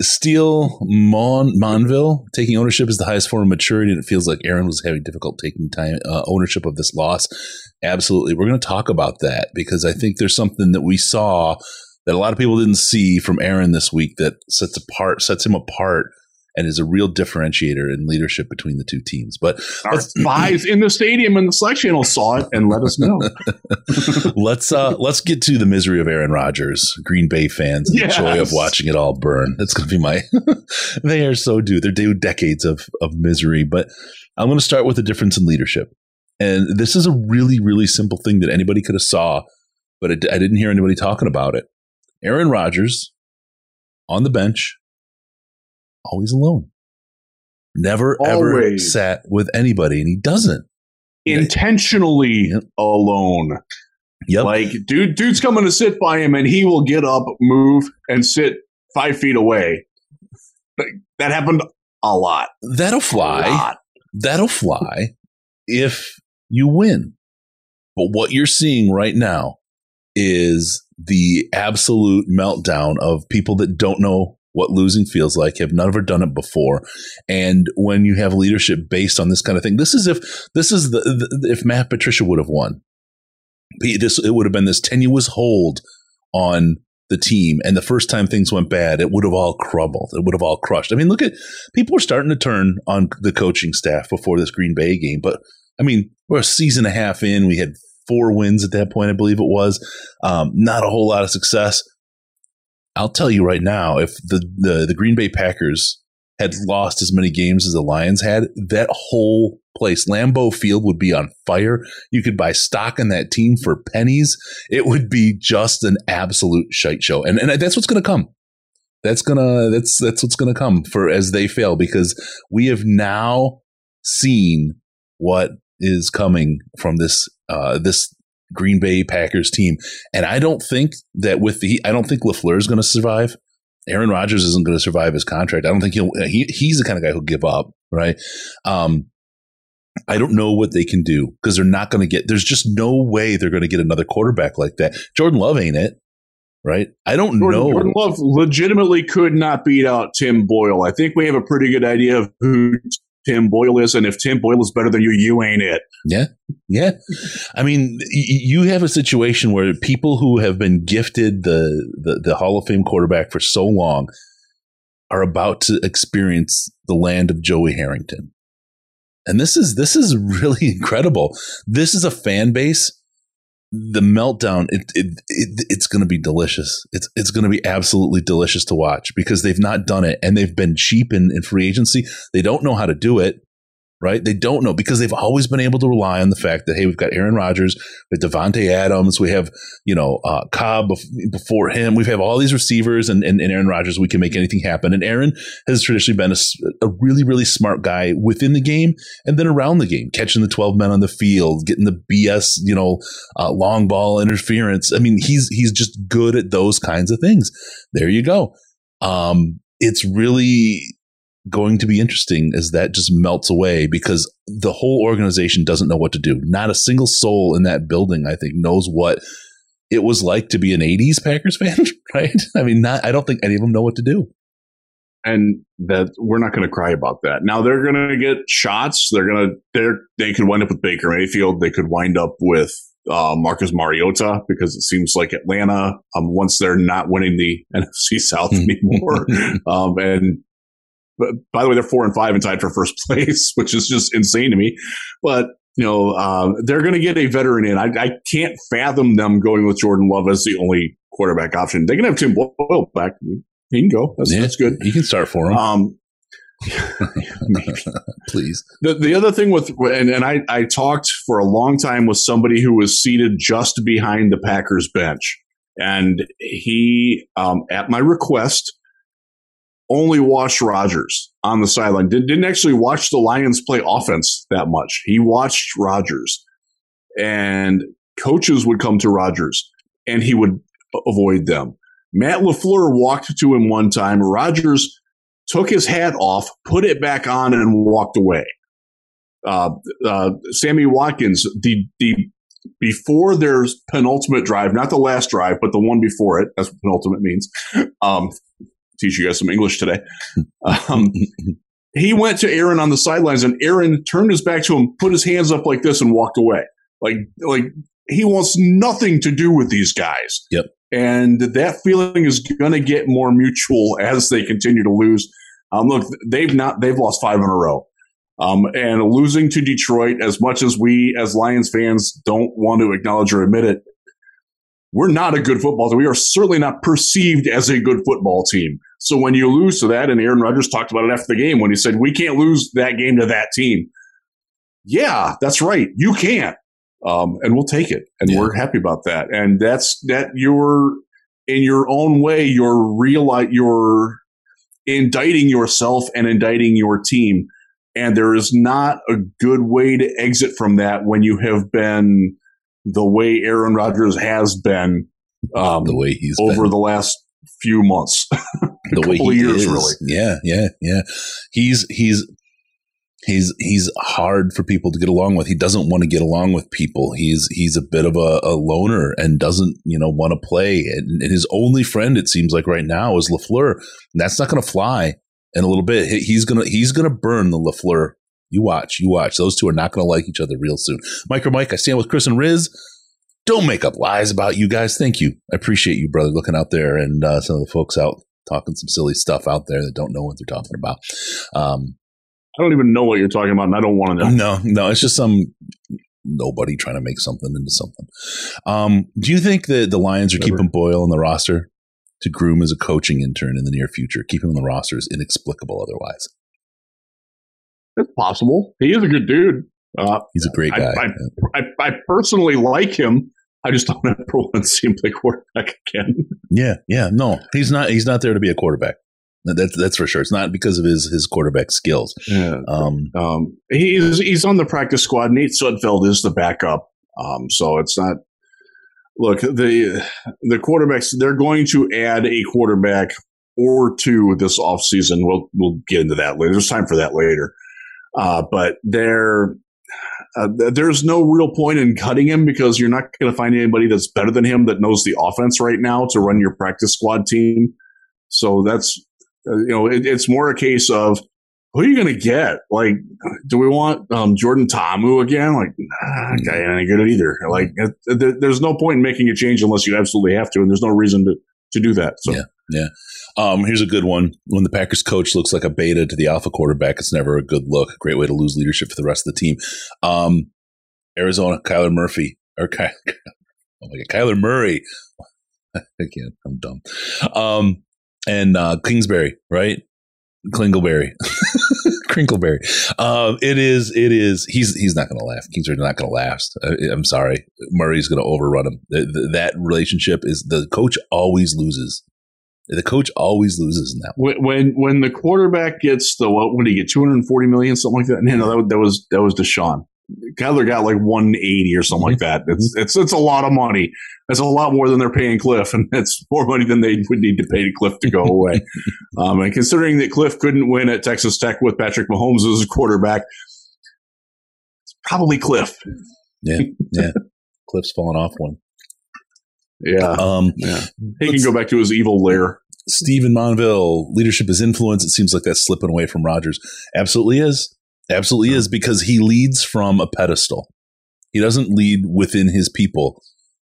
Steele Mon- Monville taking ownership is the highest form of maturity, and it feels like Aaron was having difficult taking time uh, ownership of this loss. Absolutely, we're going to talk about that because I think there's something that we saw that a lot of people didn't see from Aaron this week that sets apart sets him apart and is a real differentiator in leadership between the two teams. But our (clears throat) spies in the stadium and the Slack channel saw it and let us know. (laughs) let's uh, let's get to the misery of Aaron Rodgers, Green Bay fans, and yes. the joy of watching it all burn. That's going to be my. (laughs) they are so due. They're due decades of of misery. But I'm going to start with the difference in leadership, and this is a really really simple thing that anybody could have saw, but it, I didn't hear anybody talking about it. Aaron Rodgers on the bench always alone. Never always. ever sat with anybody, and he doesn't intentionally yep. alone. Yep. Like, dude, dude's coming to sit by him, and he will get up, move, and sit five feet away. That happened a lot. That'll fly. Lot. That'll fly if you win. But what you're seeing right now is the absolute meltdown of people that don't know what losing feels like, have never done it before. And when you have leadership based on this kind of thing, this is if this is the, the if Matt Patricia would have won. This it would have been this tenuous hold on the team. And the first time things went bad, it would have all crumbled. It would have all crushed. I mean, look at people were starting to turn on the coaching staff before this Green Bay game. But I mean, we're a season and a half in. We had four wins at that point, I believe it was. Um, not a whole lot of success. I'll tell you right now, if the, the, the Green Bay Packers had lost as many games as the Lions had, that whole place, Lambeau Field, would be on fire. You could buy stock in that team for pennies. It would be just an absolute shite show, and and that's what's going to come. That's gonna that's that's what's going to come for as they fail because we have now seen what is coming from this uh, this Green Bay Packers team. And I don't think that with the, I don't think LaFleur is going to survive. Aaron Rodgers isn't going to survive his contract. I don't think he'll, he, he's the kind of guy who'll give up. Right. Um, I don't know what they can do because they're not going to get, there's just no way they're going to get another quarterback like that. Jordan Love ain't it. Right. I don't Jordan, know. Jordan Love legitimately could not beat out Tim Boyle. I think we have a pretty good idea of who Tim Boyle is, and if Tim Boyle is better than you, you ain't it. Yeah, yeah. I mean, you have a situation where people who have been gifted the, the the Hall of Fame quarterback for so long are about to experience the land of Joey Harrington, and this is this is really (laughs) incredible. This is a fan base the meltdown it, it, it it's going to be delicious. It's it's going to be absolutely delicious to watch because they've not done it and they've been cheap in, in free agency. They don't know how to do it right? They don't know because they've always been able to rely on the fact that hey, we've got Aaron Rodgers, we have Davante Adams, we have you know uh, Cobb before him, we have all these receivers and, and, and, Aaron Rodgers. We can make anything happen. And Aaron has traditionally been a, a, really really smart guy within the game and then around the game, catching the twelve men on the field, getting the BS you know uh, long ball interference. I mean, he's he's just good at those kinds of things. There you go. Um, it's really going to be interesting as that just melts away because the whole organization doesn't know what to do. Not a single soul in that building, I think, knows what it was like to be an 80s Packers fan, (laughs) right? I mean, not, I don't think any of them know what to do. And that we're not going to cry about that. Now they're going to get shots. They're going to, they're, they could wind up with Baker Mayfield. They could wind up with uh, Marcus Mariota because it seems like Atlanta, um, once they're not winning the (laughs) NFC South (laughs) anymore, um, and but by the way, they're four and five and tied for first (laughs) place, which is just insane to me. But you know, uh, they're going to get a veteran in. I, I, can't fathom them going with Jordan Love as the only quarterback option. They can have Tim Boyle back. He can go. That's, yeah, that's good. He can start for him. Um, (laughs) (laughs) Please. The, the other thing with, and, and I, I talked for a long time with somebody who was seated just behind the Packers bench. And he, um, at my request, only watched Rodgers on the sideline. Did, not actually watch the Lions play offense that much. He watched Rodgers, and coaches would come to Rodgers, and he would avoid them. Matt LaFleur walked to him one time. Rodgers took his hat off, put it back on, and walked away. Uh, uh, Sammy Watkins, the the before their penultimate drive, not the last drive, but the one before it. That's what penultimate means. Um, teach you guys some English today. (laughs) Um, he went to Aaron on the sidelines, and Aaron turned his back to him, put his hands up like this, and walked away. Like, like he wants nothing to do with these guys. Yep. And that feeling is going to get more mutual (laughs) as they continue to lose. Um, look, they've not they've lost five in a row. Um, and losing to Detroit, as much as we as Lions fans don't want to acknowledge or admit it, we're not a good football team. We are certainly not perceived as a good football team. So when you lose to that, and Aaron Rodgers talked about it after the game when he said, we can't lose that game to that team. Yeah, that's right. You can't. Um, and we'll take it. And yeah. we're happy about that. And that's that you're in your own way, you're real, you're indicting yourself and indicting your team. And there is not a good way to exit from that when you have been the way Aaron Rodgers has been um, the way he's over been. the last few months, (laughs) the way he years, is. really. Yeah, yeah, yeah. He's he's he's he's hard for people to get along with. He doesn't want to get along with people. He's he's a bit of a, a loner and doesn't you know want to play. And, and, his only friend, it seems like right now, is LaFleur. And that's not going to fly in a little bit. He's gonna he's gonna burn the LaFleur you watch, you watch. Those two are not going to like each other real soon. Mike or Mike, I stand with Chris and Riz. Don't make up lies about you guys. Thank you. I appreciate you, brother, looking out there and uh, some of the folks out talking some silly stuff out there that don't know what they're talking about. Um, I don't even know what you're talking about, and I don't want to know. No, no, it's just some nobody trying to make something into something. Um, do you think that the Lions are Never. keeping Boyle on the roster to groom as a coaching intern in the near future? Keep him on the roster is inexplicable otherwise. It's possible. He is a good dude. Uh, He's a great guy. I, I, I, I, personally like him. I just don't ever want to see him play quarterback again. Yeah, yeah, no, he's not. He's not there to be a quarterback. That's that's for sure. It's not because of his his quarterback skills. Yeah. Um, um, he's he's on the practice squad. Nate Sudfeld is the backup. Um, so it's not. Look, the the quarterbacks they're going to add a quarterback or two this offseason. We'll we'll get into that later. There's time for that later. Uh, but there, uh, there's no real point in cutting him because you're not going to find anybody that's better than him that knows the offense right now to run your practice squad team. So that's, uh, you know, it, it's more a case of who are you going to get? Like, do we want um, Jordan Ta'amu again? Like, nah, guy ain't good at either. Like, it, there's no point in making a change unless you absolutely have to, and there's no reason to to do that. So. Yeah, yeah. Um, here's a good one. When the Packers coach looks like a beta to the alpha quarterback, it's never a good look. Great way to lose leadership for the rest of the team. Um, Arizona, Kyler Murphy or Ky- (laughs) oh my God, Kyler Murray. (laughs) Again, I'm dumb. Um, and uh, Kingsbury, right? Klingleberry. (laughs) Crinkleberry. Um, it is. It is. He's he's not going to laugh. Kingsbury's not going to last. I, am sorry. Murray's going to overrun him. That relationship is the coach always loses. The coach always loses in that. When, when when the quarterback gets the what? Did he get 240 million, something like that? No, that, that was that was Deshaun. Kyler got like 180 or something like that. It's, mm-hmm. it's, it's a lot of money. That's a lot more than they're paying Cliff, and it's more money than they would need to pay to Cliff to go away. (laughs) um, and considering that Cliff couldn't win at Texas Tech with Patrick Mahomes as a quarterback, it's probably Cliff. Yeah, yeah. Cliff's fallen off one. Yeah. Um, yeah. He can go back to his evil lair. Stephen Monville, leadership is influence. It seems like that's slipping away from Rodgers. Absolutely is. Absolutely is because he leads from a pedestal. He doesn't lead within his people.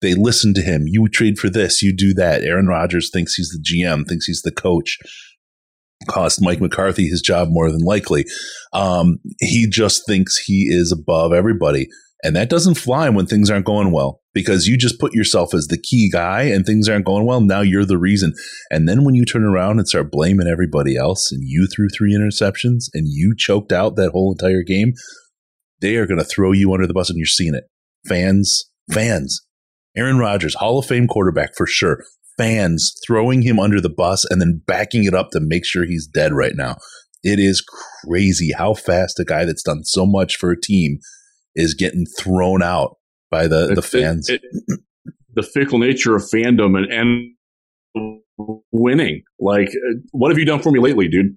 They listen to him. You trade for this, you do that. Aaron Rodgers thinks he's the GM, thinks he's the coach. Cost Mike McCarthy his job more than likely. Um, he just thinks he is above everybody. And that doesn't fly when things aren't going well because you just put yourself as the key guy and things aren't going well. Now you're the reason. And then when you turn around and start blaming everybody else and you threw three interceptions and you choked out that whole entire game, they are going to throw you under the bus and you're seeing it. Fans, fans. Aaron Rodgers, Hall of Fame quarterback for sure. Fans throwing him under the bus and then backing it up to make sure he's dead right now. It is crazy how fast a guy that's done so much for a team is getting thrown out by the, the fans. It, it, the fickle nature of fandom and, and winning. Like, uh, what have you done for me lately, dude?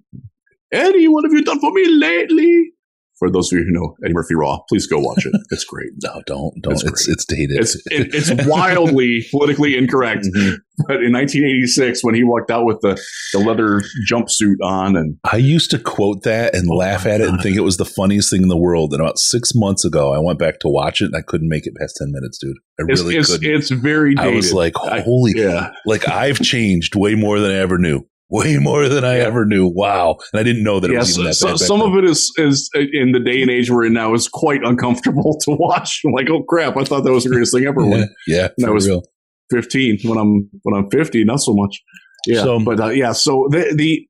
Eddie, what have you done for me lately? For those of you who know Eddie Murphy Raw, please go watch it. It's great. (laughs) no, don't, don't. It's it's, it's, dated. It's (laughs) it, it's wildly politically incorrect. Mm-hmm. But in 1986, when he walked out with the the leather jumpsuit on, and I used to quote that and oh laugh at it and think it was the funniest thing in the world. And about six months ago, I went back to watch it and I couldn't make it past ten minutes, dude. I really it's, couldn't. It's very. Dated. I was like, holy, I, yeah. (laughs) Like I've changed way more than I ever knew way more than I ever knew. Wow, and I didn't know that. Yeah, so, some then. of it is is in the day and age we're in now is quite uncomfortable (laughs) to watch. I'm like, oh crap, I thought that was the greatest thing ever. yeah, yeah, and I was real. 15 when I'm when I'm 50, not so much. Yeah, so, but uh, yeah, so the the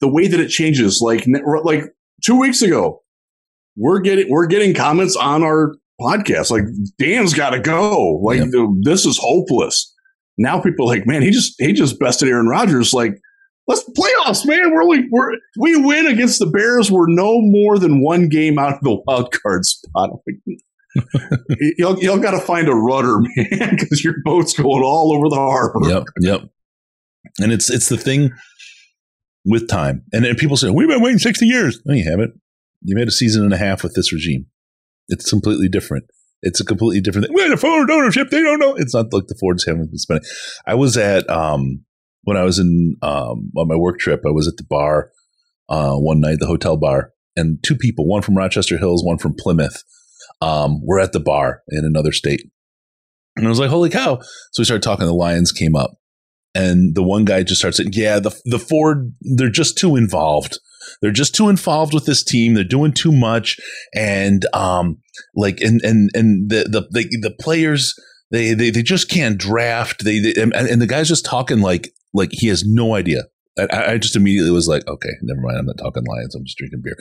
the way that it changes, like like two weeks ago, we're getting we're getting comments on our podcast like Dan's got to go, like yeah. this is hopeless. Now people are like, man, he just he just bested Aaron Rodgers, like let's playoffs, man. We're like we're we win against the Bears. We're no more than one game out of the wild card spot. (laughs) y'all, y'all got to find a rudder, (laughs) man, because your boat's going all over the harbor. Yep, yep. And it's it's the thing with time. And, and people say we've been waiting sixty years. No, you haven't. You made a season and a half with this regime. It's completely different. It's a completely different thing. We had a Ford ownership. They don't know. It's not like the Fords haven't been spending. I was at um, when I was in um, on my work trip, I was at the bar uh, one night, the hotel bar, and two people, one from Rochester Hills, one from Plymouth, um, were at the bar in another state. And I was like, holy cow. So we started talking. The Lions came up. And the one guy just starts saying, yeah, the, the Ford, they're just too involved. They're just too involved with this team. They're doing too much. And, um, like, and, and, and the, the, the, the players, they, they, they just can't draft. They, they and, and the guy's just talking like like he has no idea. I, I, just immediately was like, okay, never mind. I'm not talking Lions. I'm just drinking beer,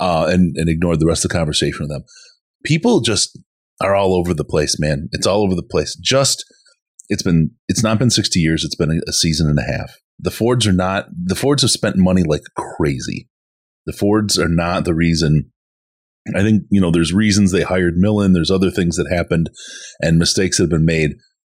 uh, and and ignored the rest of the conversation with them. People just are all over the place, man. It's all over the place. Just it's been it's not been 60 years. It's been a, a season and a half. The Fords are not. The Fords have spent money like crazy. The Fords are not the reason. I think you know there's reasons they hired Millen. There's other things that happened, and mistakes have been made.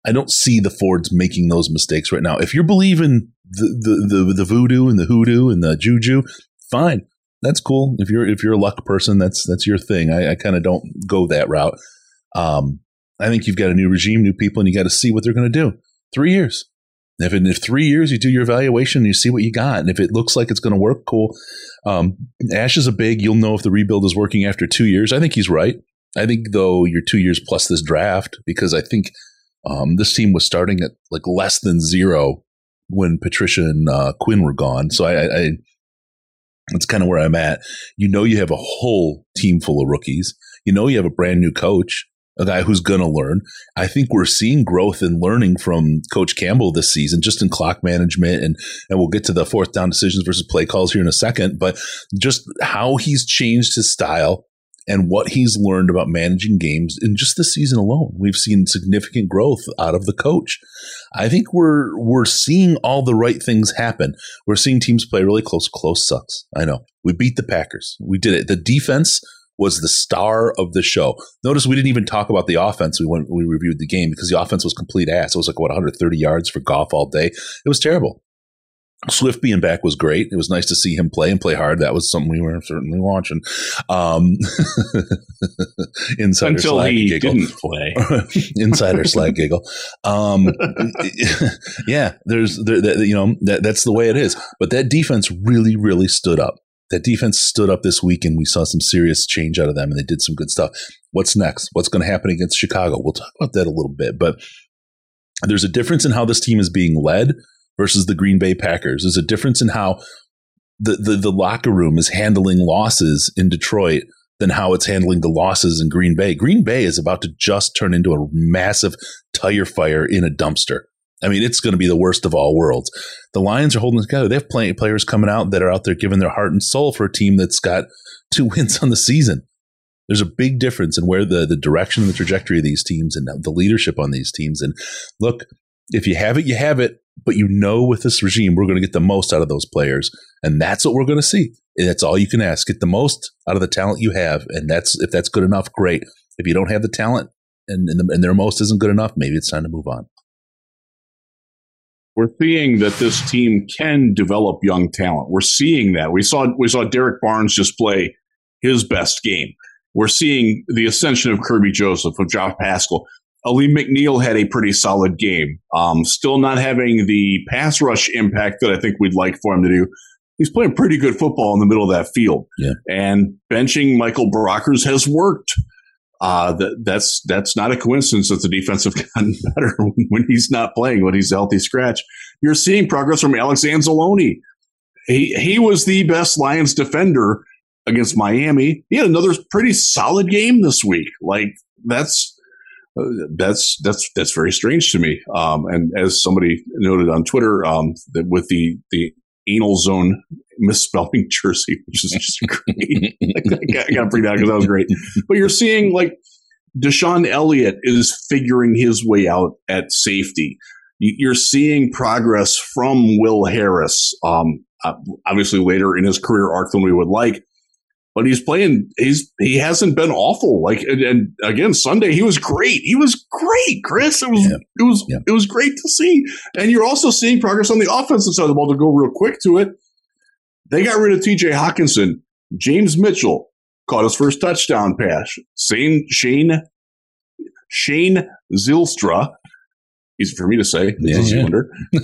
I don't see the Fords making those mistakes right now. If you're believing the, the, the, the voodoo and the hoodoo and the juju, fine. That's cool. If you're if you're a luck person, that's that's your thing. I, I kind of don't go that route. Um, I think you've got a new regime, new people, and you got to see what they're going to do. Three years. If in if three years you do your evaluation, and you see what you got, and if it looks like it's going to work, cool. Um, Ash is a big. You'll know if the rebuild is working after two years. I think he's right. I think though you're two years plus this draft because I think um, this team was starting at like less than zero when Patricia and uh, Quinn were gone. So I, I that's kind of where I'm at. You know, you have a whole team full of rookies. You know, you have a brand new coach, a guy who's going to learn. I think we're seeing growth and learning from Coach Campbell this season, just in clock management, and and we'll get to the fourth down decisions versus play calls here in a second. But just how he's changed his style, and what he's learned about managing games in just this season alone. We've seen significant growth out of the coach. I think we're we're seeing all the right things happen. We're seeing teams play really close. Close sucks. I know. We beat the Packers. We did it. The defense was the star of the show. Notice we didn't even talk about the offense. We went we reviewed the game because the offense was complete ass. It was like what 130 yards for golf all day. It was terrible. Swift being back was great. It was nice to see him play and play hard. That was something we were certainly watching. Um, (laughs) insider Until slag he giggle. didn't (laughs) play. insider slag (laughs) giggle. Um, yeah, there's, there, that, you know, that, that's the way it is. But that defense really, really stood up. That defense stood up this week, and we saw some serious change out of them, and they did some good stuff. What's next? What's going to happen against Chicago? We'll talk about that a little bit, but there's a difference in how this team is being led versus the Green Bay Packers. There's a difference in how the, the, the locker room is handling losses in Detroit than how it's handling the losses in Green Bay. Green Bay is about to just turn into a massive tire fire in a dumpster. I mean, it's going to be the worst of all worlds. The Lions are holding together. They have plenty of players coming out that are out there giving their heart and soul for a team that's got two (laughs) wins on the season. There's a big difference in where the, the direction and the trajectory of these teams and the leadership on these teams. And look, if you have it, you have it. But you know, with this regime, we're going to get the most out of those players, and that's what we're going to see. That's all you can ask: get the most out of the talent you have, and that's if that's good enough, great. If you don't have the talent, and and, the, and their most isn't good enough, maybe it's time to move on. We're seeing that this team can develop young talent. We're seeing that. We saw we saw Derrick Barnes just play his best game. We're seeing the ascension of Kerby Joseph, of Josh Paschal. Alim McNeil had a pretty solid game. Um, still not having the pass rush impact that I think we'd like for him to do. He's playing pretty good football in the middle of that field. Yeah. And benching Michael Brockers has worked. Uh, that, that's that's not a coincidence that the defense have (laughs) gotten better when he's not playing, when he's a healthy scratch. You're seeing progress from Alex Anzalone. he he was the best Lions defender against Miami. He had another pretty solid game this week. Like that's that's that's that's very strange to me. Um, and as somebody noted on Twitter, um, that with the the anal zone (laughs) misspelling jersey, which is just great. (laughs) I got to bring that because that was great. But you're seeing like DeShon Elliott is figuring his way out at safety. You're seeing progress from Will Harris. Um, obviously later in his career arc than we would like but he's playing. He's he hasn't been awful. Like and, and again, Sunday he was great. He was great, Chris. It was yeah. it was yeah. it was great to see. And you're also seeing progress on the offensive side of the ball. To go real quick to it, they got rid of T.J. Hockenson. James Mitchell caught his first touchdown pass. Shane Shane Shane Zylstra easy for me to say, yeah, yeah. (laughs)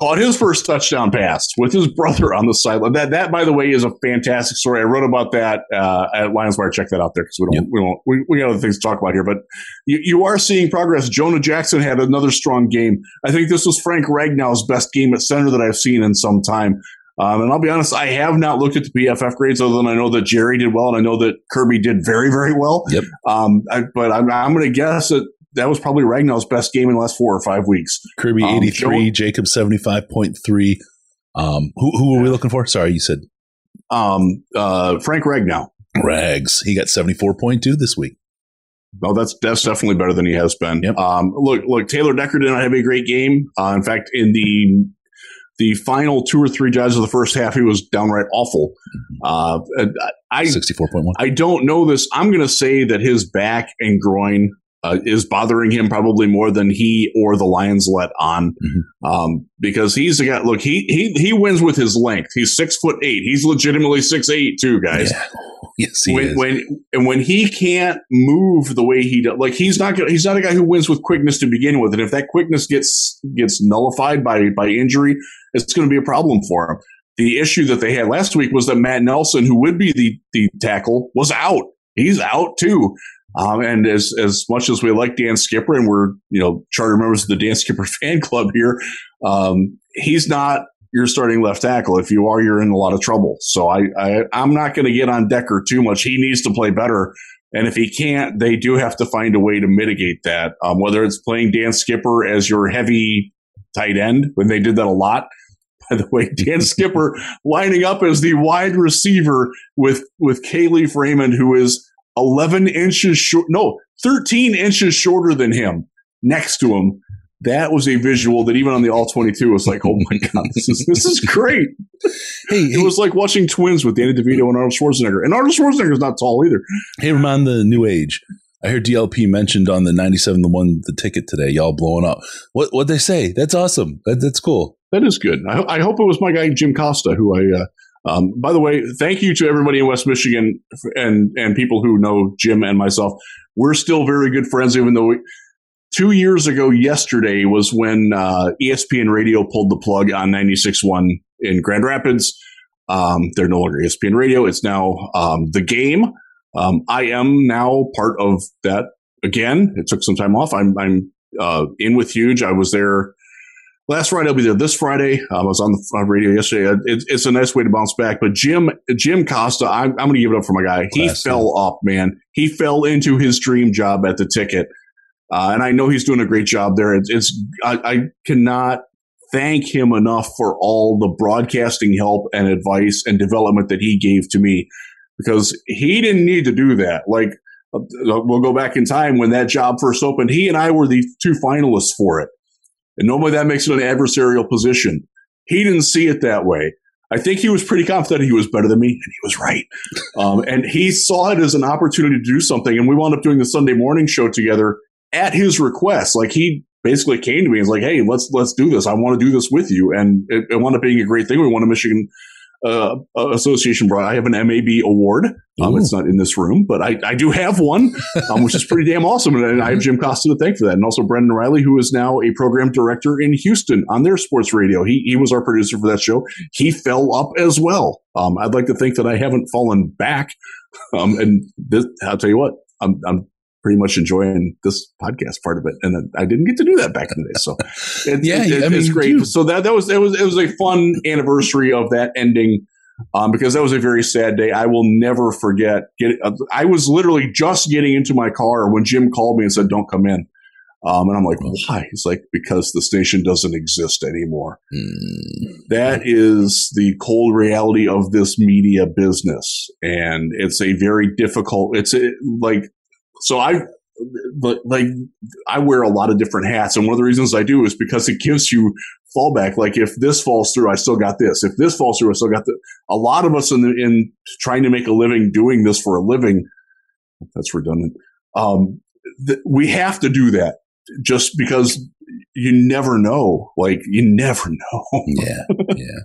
caught his first touchdown pass with his brother on the sideline. That, that, by the way, is a fantastic story. I wrote about that uh, at Lions Wire. Check that out there because we don't, yep. we don't, we, we got other things to talk about here. But you, you, are seeing progress. Jonah Jackson had another strong game. I think this was Frank Ragnow's best game at center that I've seen in some time. Um, and I'll be honest, I have not looked at the PFF grades other than I know that Jerry did well and I know that Kerby did very, very well. Yep. Um, I, but I'm, I'm going to guess that that was probably Ragnow's best game in the last four or five weeks. Kerby um, eighty three, Jacob seventy five point three. Um, who who were we looking for? Sorry, you said um, uh, Frank Ragnow. Rags, he got seventy four point two this week. No, that's that's definitely better than he has been. Yep. Um, look, look, Taylor Decker did not have a great game. Uh, in fact, in the the final two or three drives of the first half, he was downright awful. Mm-hmm. Uh, I sixty four point one. I don't know this. I'm going to say that his back and groin uh, is bothering him probably more than he or the Lions let on, mm-hmm. um, because he's a guy. Look, he he he wins with his length. He's six foot eight. He's legitimately six eight too, guys. Yeah. (laughs) Yes, he when, is. when and when he can't move the way he does, like he's not he's not a guy who wins with quickness to begin with, and if that quickness gets gets nullified by by injury, it's going to be a problem for him. The issue that they had last week was that Matt Nelson, who would be the the tackle, was out. He's out too. Um, and as as much as we like Dan Skipper, and we're you know charter members of the Dan Skipper (laughs) fan club here, um, he's not your starting left tackle. If you are, you're in a lot of trouble. So I, I I'm not going to get on Decker too much. He needs to play better. And if he can't, they do have to find a way to mitigate that. Um, whether it's playing Dan Skipper as your heavy tight end, when they did that a lot. (laughs) By the way, Dan Skipper (laughs) lining up as the wide receiver with with Kalif Raymond, who is 11 inches short, no, 13 inches shorter than him next to him. That was a visual that even on the all 22 was like, oh my God, this is, this is great. (laughs) Hey, it hey. was like watching twins with Danny DeVito and Arnold Schwarzenegger. And Arnold Schwarzenegger is not tall either. Hey, remind the new age. I heard DLP mentioned on the 97 the one the ticket today, y'all blowing up. What what they say? That's awesome. That, that's cool. That is good. I, I, hope it was my guy Jim Costa who I uh, um, by the way, thank you to everybody in West Michigan and and people who know Jim and myself. We're still very good friends, even though we, two years ago yesterday was when uh, ESPN Radio pulled the plug on 96.1 in Grand Rapids. Um, they're no longer ESPN Radio. It's now um, the game. Um, I am now part of that again. It took some time off. I'm, I'm uh, in with Huge. I was there last Friday. I'll be there this Friday. Um, I was on the radio yesterday. It, it's a nice way to bounce back. But Jim, Jim Costa, I'm, I'm going to give it up for my guy. He fell up, man. He fell into his dream job at the ticket. Uh, and I know he's doing a great job there. It's, it's I, I cannot thank him enough for all the broadcasting help and advice and development that he gave to me because he didn't need to do that. Like, uh, we'll go back in time when that job first opened. He and I were the two finalists for it. And normally that makes it an adversarial position. He didn't see it that way. I think he was pretty confident he was better than me, and he was right. (laughs) Um, and he saw it as an opportunity to do something. And we wound up doing the Sunday morning show together at his request. Like he basically came to me and was like, "Hey, let's let's do this. I want to do this with you." And it, it wound up being a great thing. We won a Michigan uh, association brought. I have an MAB award. Um, it's not in this room, but I, I do have one, (laughs) um, which is pretty damn awesome. And I have Jim Costa to thank for that. And also Brendan Riley, who is now a program director in Houston on their sports radio. He, he was our producer for that show. He fell up as well. Um, I'd like to think that I haven't fallen back. Um, and this, I'll tell you what, I'm, I'm pretty much enjoying this podcast part of it, and then I didn't get to do that back in the day. So (laughs) it, Yeah, it- I mean, it's great. dude. So that that was it was it was a fun anniversary of that ending. Um, because that was a very sad day. I will never forget. Get, uh, I was literally just getting into my car when Jim called me and said, "Don't come in." Um, and I'm like, "Why?" He's like, "Because the station doesn't exist anymore." Mm, That is the cold reality of this media business, and it's a very difficult. It's a, like so I. Like I wear a lot of different hats, and one of the reasons I do is because it gives you fallback. Like if this falls through, I still got this. If this falls through, I still got the. A lot of us in the, in trying to make a living doing this for a living. That's redundant. Um, th- we have to do that just because you never know. Like you never (laughs) know. yeah, yeah.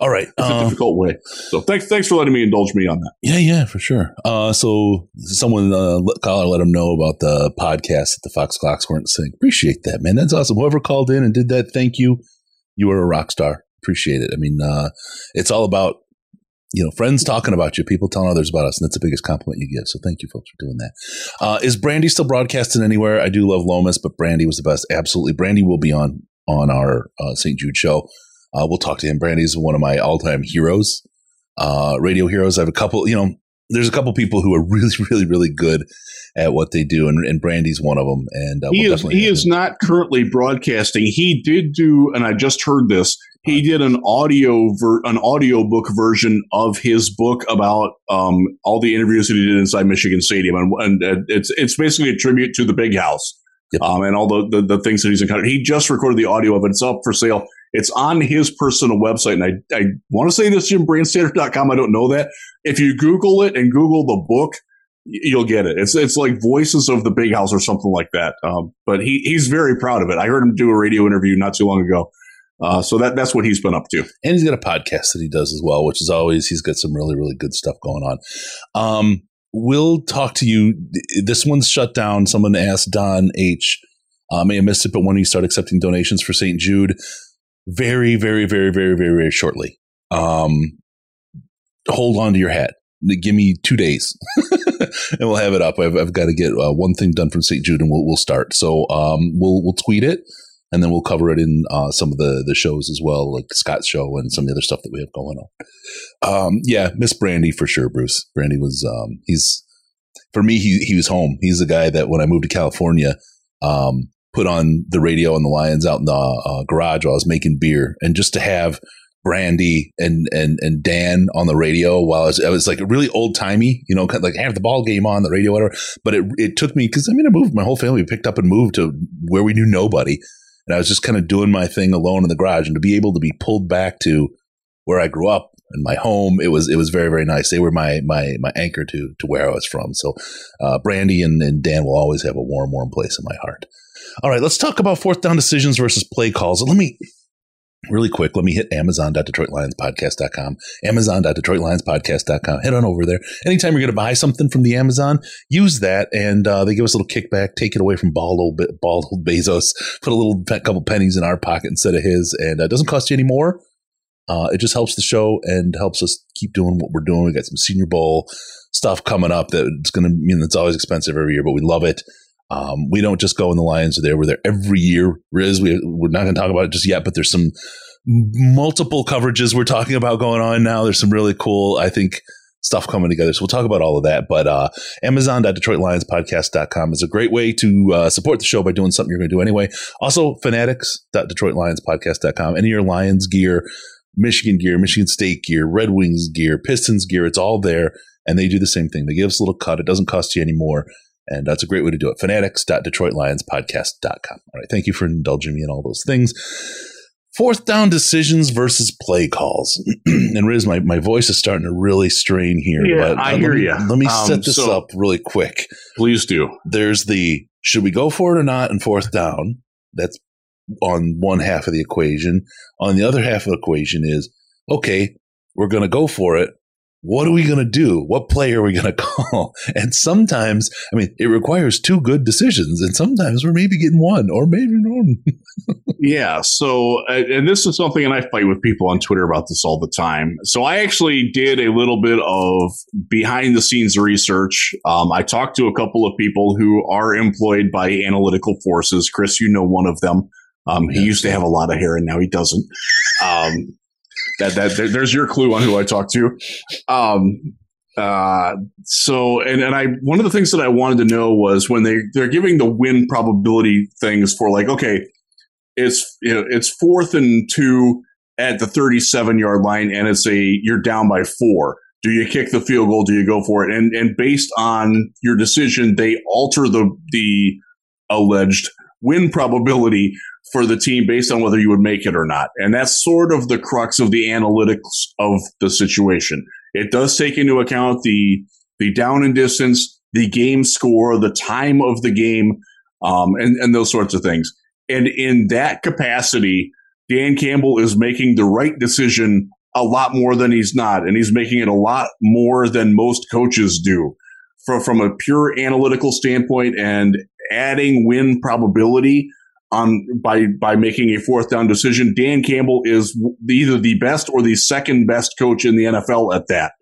All right. It's a uh, difficult way. So thanks, thanks for letting me indulge me on that. Yeah, yeah, for sure. Uh, so someone uh, let, call or let them know about the podcast that the Fox Clocks weren't saying. Appreciate that, man. That's awesome. Whoever called in and did that, thank you. You are a rock star. Appreciate it. I mean, uh, it's all about you know friends talking about you, people telling others about us, and that's the biggest compliment you give. So thank you, folks, for doing that. Uh, is Brandy still broadcasting anywhere? I do love Lomas, but Brandy was the best. Absolutely, Brandy will be on on our uh, St. Jude show. Uh, we'll talk to him. Brandy's one of my all time heroes, uh, radio heroes. I have a couple, you know, there's a couple people who are (laughs) really, really, really good at what they do, and, and Brandy's one of them. And uh, he we'll is he is him. not currently broadcasting. He did do, and I just heard this. He did an audio ver- an audio book version of his book about um, all the interviews that he did inside Michigan Stadium, and, and uh, it's it's basically a tribute to the Big House Yep. um, and all the, the the things that he's encountered. He just recorded the audio of it. It's up for sale. It's on his personal website, and I I want to say this jimbrandstatter.com. I don't know that. If you Google it and Google the book, you'll get it. It's it's like Voices of the Big House or something like that. Um, but he he's very proud of it. I heard him do a radio interview not too long ago. Uh, so that that's what he's been up to. and he's got a podcast that he does as well, which is always he's got some really, really good stuff going on. Um, we'll talk to you. This one's shut down. Someone asked Don H. Uh, may have missed it, but when you start accepting donations for St. Jude, very, very, very, very, very, very shortly. Um, hold on to your hat. Give me two days, (laughs) and we'll have it up. I've, I've got to get uh, one thing done from St. Jude, and we'll we'll start. So um, we'll we'll tweet it, and then we'll cover it in uh, some of the the shows as well, like Scott's show and some of the other stuff that we have going on. Um, yeah, Miss Brandy for sure. Bruce Brandy was um, he's for me. He he was home. He's the guy that when I moved to California, um, put on the radio and the Lions out in the uh, garage while I was making beer, and just to have Brandy and and and Dan on the radio while I was, I was like really old timey, you know, kind of like have the ball game on the radio, whatever. But it it took me because I mean I moved my whole family picked up and moved to where we knew nobody, and I was just kind of doing my thing alone in the garage, and to be able to be pulled back to where I grew up and my home, it was it was very very nice. They were my my my anchor to to where I was from. So, uh, Brandy and, and Dan will always have a warm warm place in my heart. All right, let's talk about fourth down decisions versus play calls. Let me really quick, let me hit amazon.detroitlionspodcast.com, amazon.detroitlionspodcast.com. Head on over there. Anytime you're going to buy something from the Amazon, use that, and uh, they give us a little kickback. Take it away from bald old, Bezos. Put a little couple pennies in our pocket instead of his, and uh, it doesn't cost you any more. Uh, it just helps the show and helps us keep doing what we're doing. We got some Senior Bowl stuff coming up that it's going to, know, it's always expensive every year, but we love it. Um, we don't just go in the Lions are there. We're there every year. Riz, we, we're not going to talk about it just yet, but there's some multiple coverages we're talking about going on now. There's some really cool, I think, stuff coming together. So we'll talk about all of that. But uh, Amazon.DetroitLionsPodcast.com is a great way to uh, support the show by doing something you're going to do anyway. Also, Fanatics.DetroitLionsPodcast.com. Any of your Lions gear, Michigan gear, Michigan State gear, Red Wings gear, Pistons gear, it's all there. And they do the same thing. They give us a little cut. It doesn't cost you any more. And that's a great way to do it. Fanatics.DetroitLionsPodcast.com. All right. Thank you for indulging me in all those things. Fourth down decisions versus play calls. (clears throat) and Riz, my, my voice is starting to really strain here. Yeah, but I let hear me- ya. Let me Um, set this so- up really quick. Please do. There's the should we go for it or not in fourth down? That's on one half of the equation. On the other half of the equation is okay, we're going to go for it, what are we going to do? What play are we going (laughs) to call? And sometimes, I mean, it requires two good decisions, and sometimes we're maybe getting one or maybe none. (laughs) yeah. So, and this is something, and I fight with people on Twitter about this all the time. So, I actually did a little bit of behind the scenes research. Um, I talked to a couple of people who are employed by analytical forces. Chris, you know one of them. Um, he used to have a lot of hair, and now he doesn't. Um, that that there's your clue on who I talked to. Um, uh, so and and I one of the things that I wanted to know was when they they're giving the win probability things for like okay, it's you know it's fourth and two at the 37 yard line and it's a you're down by four. Do you kick the field goal? Do you go for it? And and based on your decision, they alter the the alleged win probability for the team based on whether you would make it or not. And that's sort of the crux of the analytics of the situation. It does take into account the the down and distance, the game score, the time of the game, um, and, and those sorts of things. And in that capacity, Dan Campbell is making the right decision a lot more than he's not. And he's making it a lot more than most coaches do. From, from a pure analytical standpoint and adding win probability on by by making a fourth down decision. Dan Campbell is either the best or the second best coach in the NFL at that.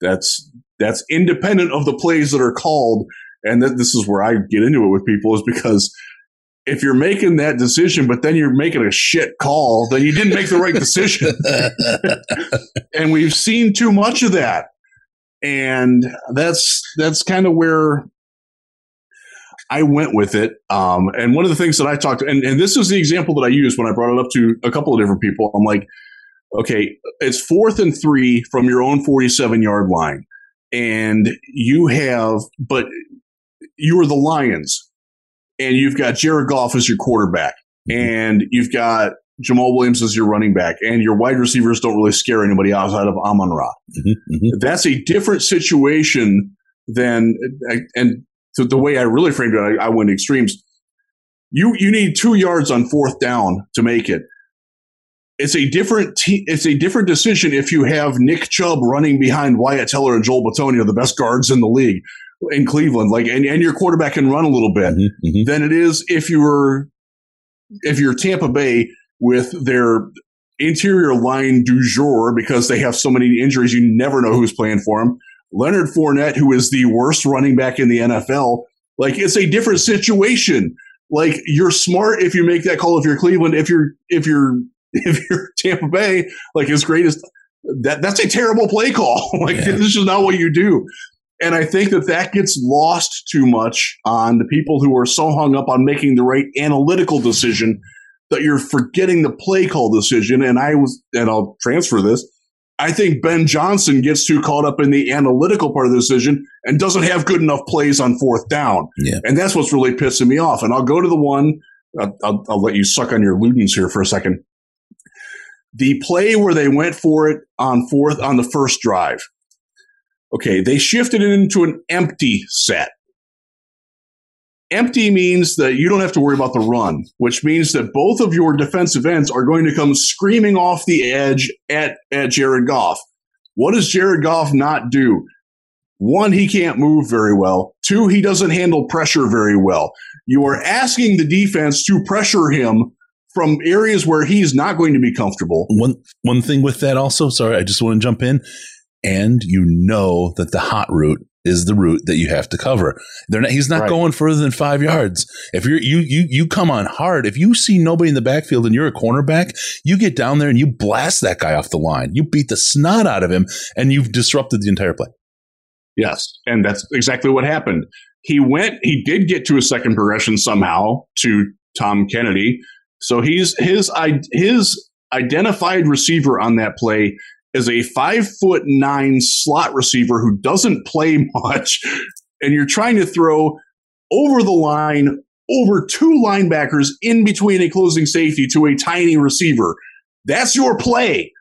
That's that's independent of the plays that are called, and that this is where I get into it with people is because if you're making that decision, but then you're making a shit call, then you didn't make the right decision. (laughs) (laughs) and we've seen too much of that. And that's that's kind of where I went with it. Um, and one of the things that I talked, and, and this is the example that I used when I brought it up to a couple of different people. I'm like, okay, it's fourth and three from your own 47 yard line. And you have, but you are the Lions and you've got Jared Goff as your quarterback mm-hmm. and you've got Jamaal Williams as your running back, and your wide receivers don't really scare anybody outside of Amon Ra. Mm-hmm, mm-hmm. That's a different situation than, and so the way I really framed it, I, I went extremes. You you need two yards on fourth down to make it. It's a different te- it's a different decision if you have Nick Chubb running behind Wyatt Teller and Joel Bitonio, the best guards in the league in Cleveland, like and, and your quarterback can run a little bit, mm-hmm, mm-hmm. than it is if you were if you're Tampa Bay with their interior line du jour because they have so many injuries, you never know who's playing for them. Leonard Fournette, who is the worst running back in the NFL, like it's a different situation. Like you're smart if you make that call if you're Cleveland. If you're if you're (laughs) if you're Tampa Bay, like as great as that, that's a terrible play call. (laughs) like yeah. this is not what you do. And I think that that gets lost too much on the people who are so hung up on making the right analytical decision that you're forgetting the play call decision. And I was, and I'll transfer this. I think Ben Johnson gets too caught up in the analytical part of the decision and doesn't have good enough plays on fourth down. Yeah. And that's what's really pissing me off. And I'll go to the one, I'll, I'll, I'll let you suck on your Ludens here for a second. The play where they went for it on fourth, on the first drive. Okay. They shifted it into an empty set. Empty means that you don't have to worry about the run, which means that both of your defensive ends are going to come screaming off the edge at, at Jared Goff. What does Jared Goff not do? One, he can't move very well. Two, he doesn't handle pressure very well. You are asking the defense to pressure him from areas where he's not going to be comfortable. One one thing with that also, sorry, I just want to jump in. And you know that the hot route is the route that you have to cover. They're not, he's not right. going further than five yards. If you're, you, you, you come on hard. If you see nobody in the backfield and you're a cornerback, you get down there and you blast that guy off the line. You beat the snot out of him and you've disrupted the entire play. Yes. And that's exactly what happened. He went, he did get to a second progression somehow to Tom Kennedy. So he's his, his identified receiver on that play is a five foot nine slot receiver who doesn't play (laughs) much, and you're trying to throw over the line over two linebackers in between a closing safety to a tiny receiver. That's your play.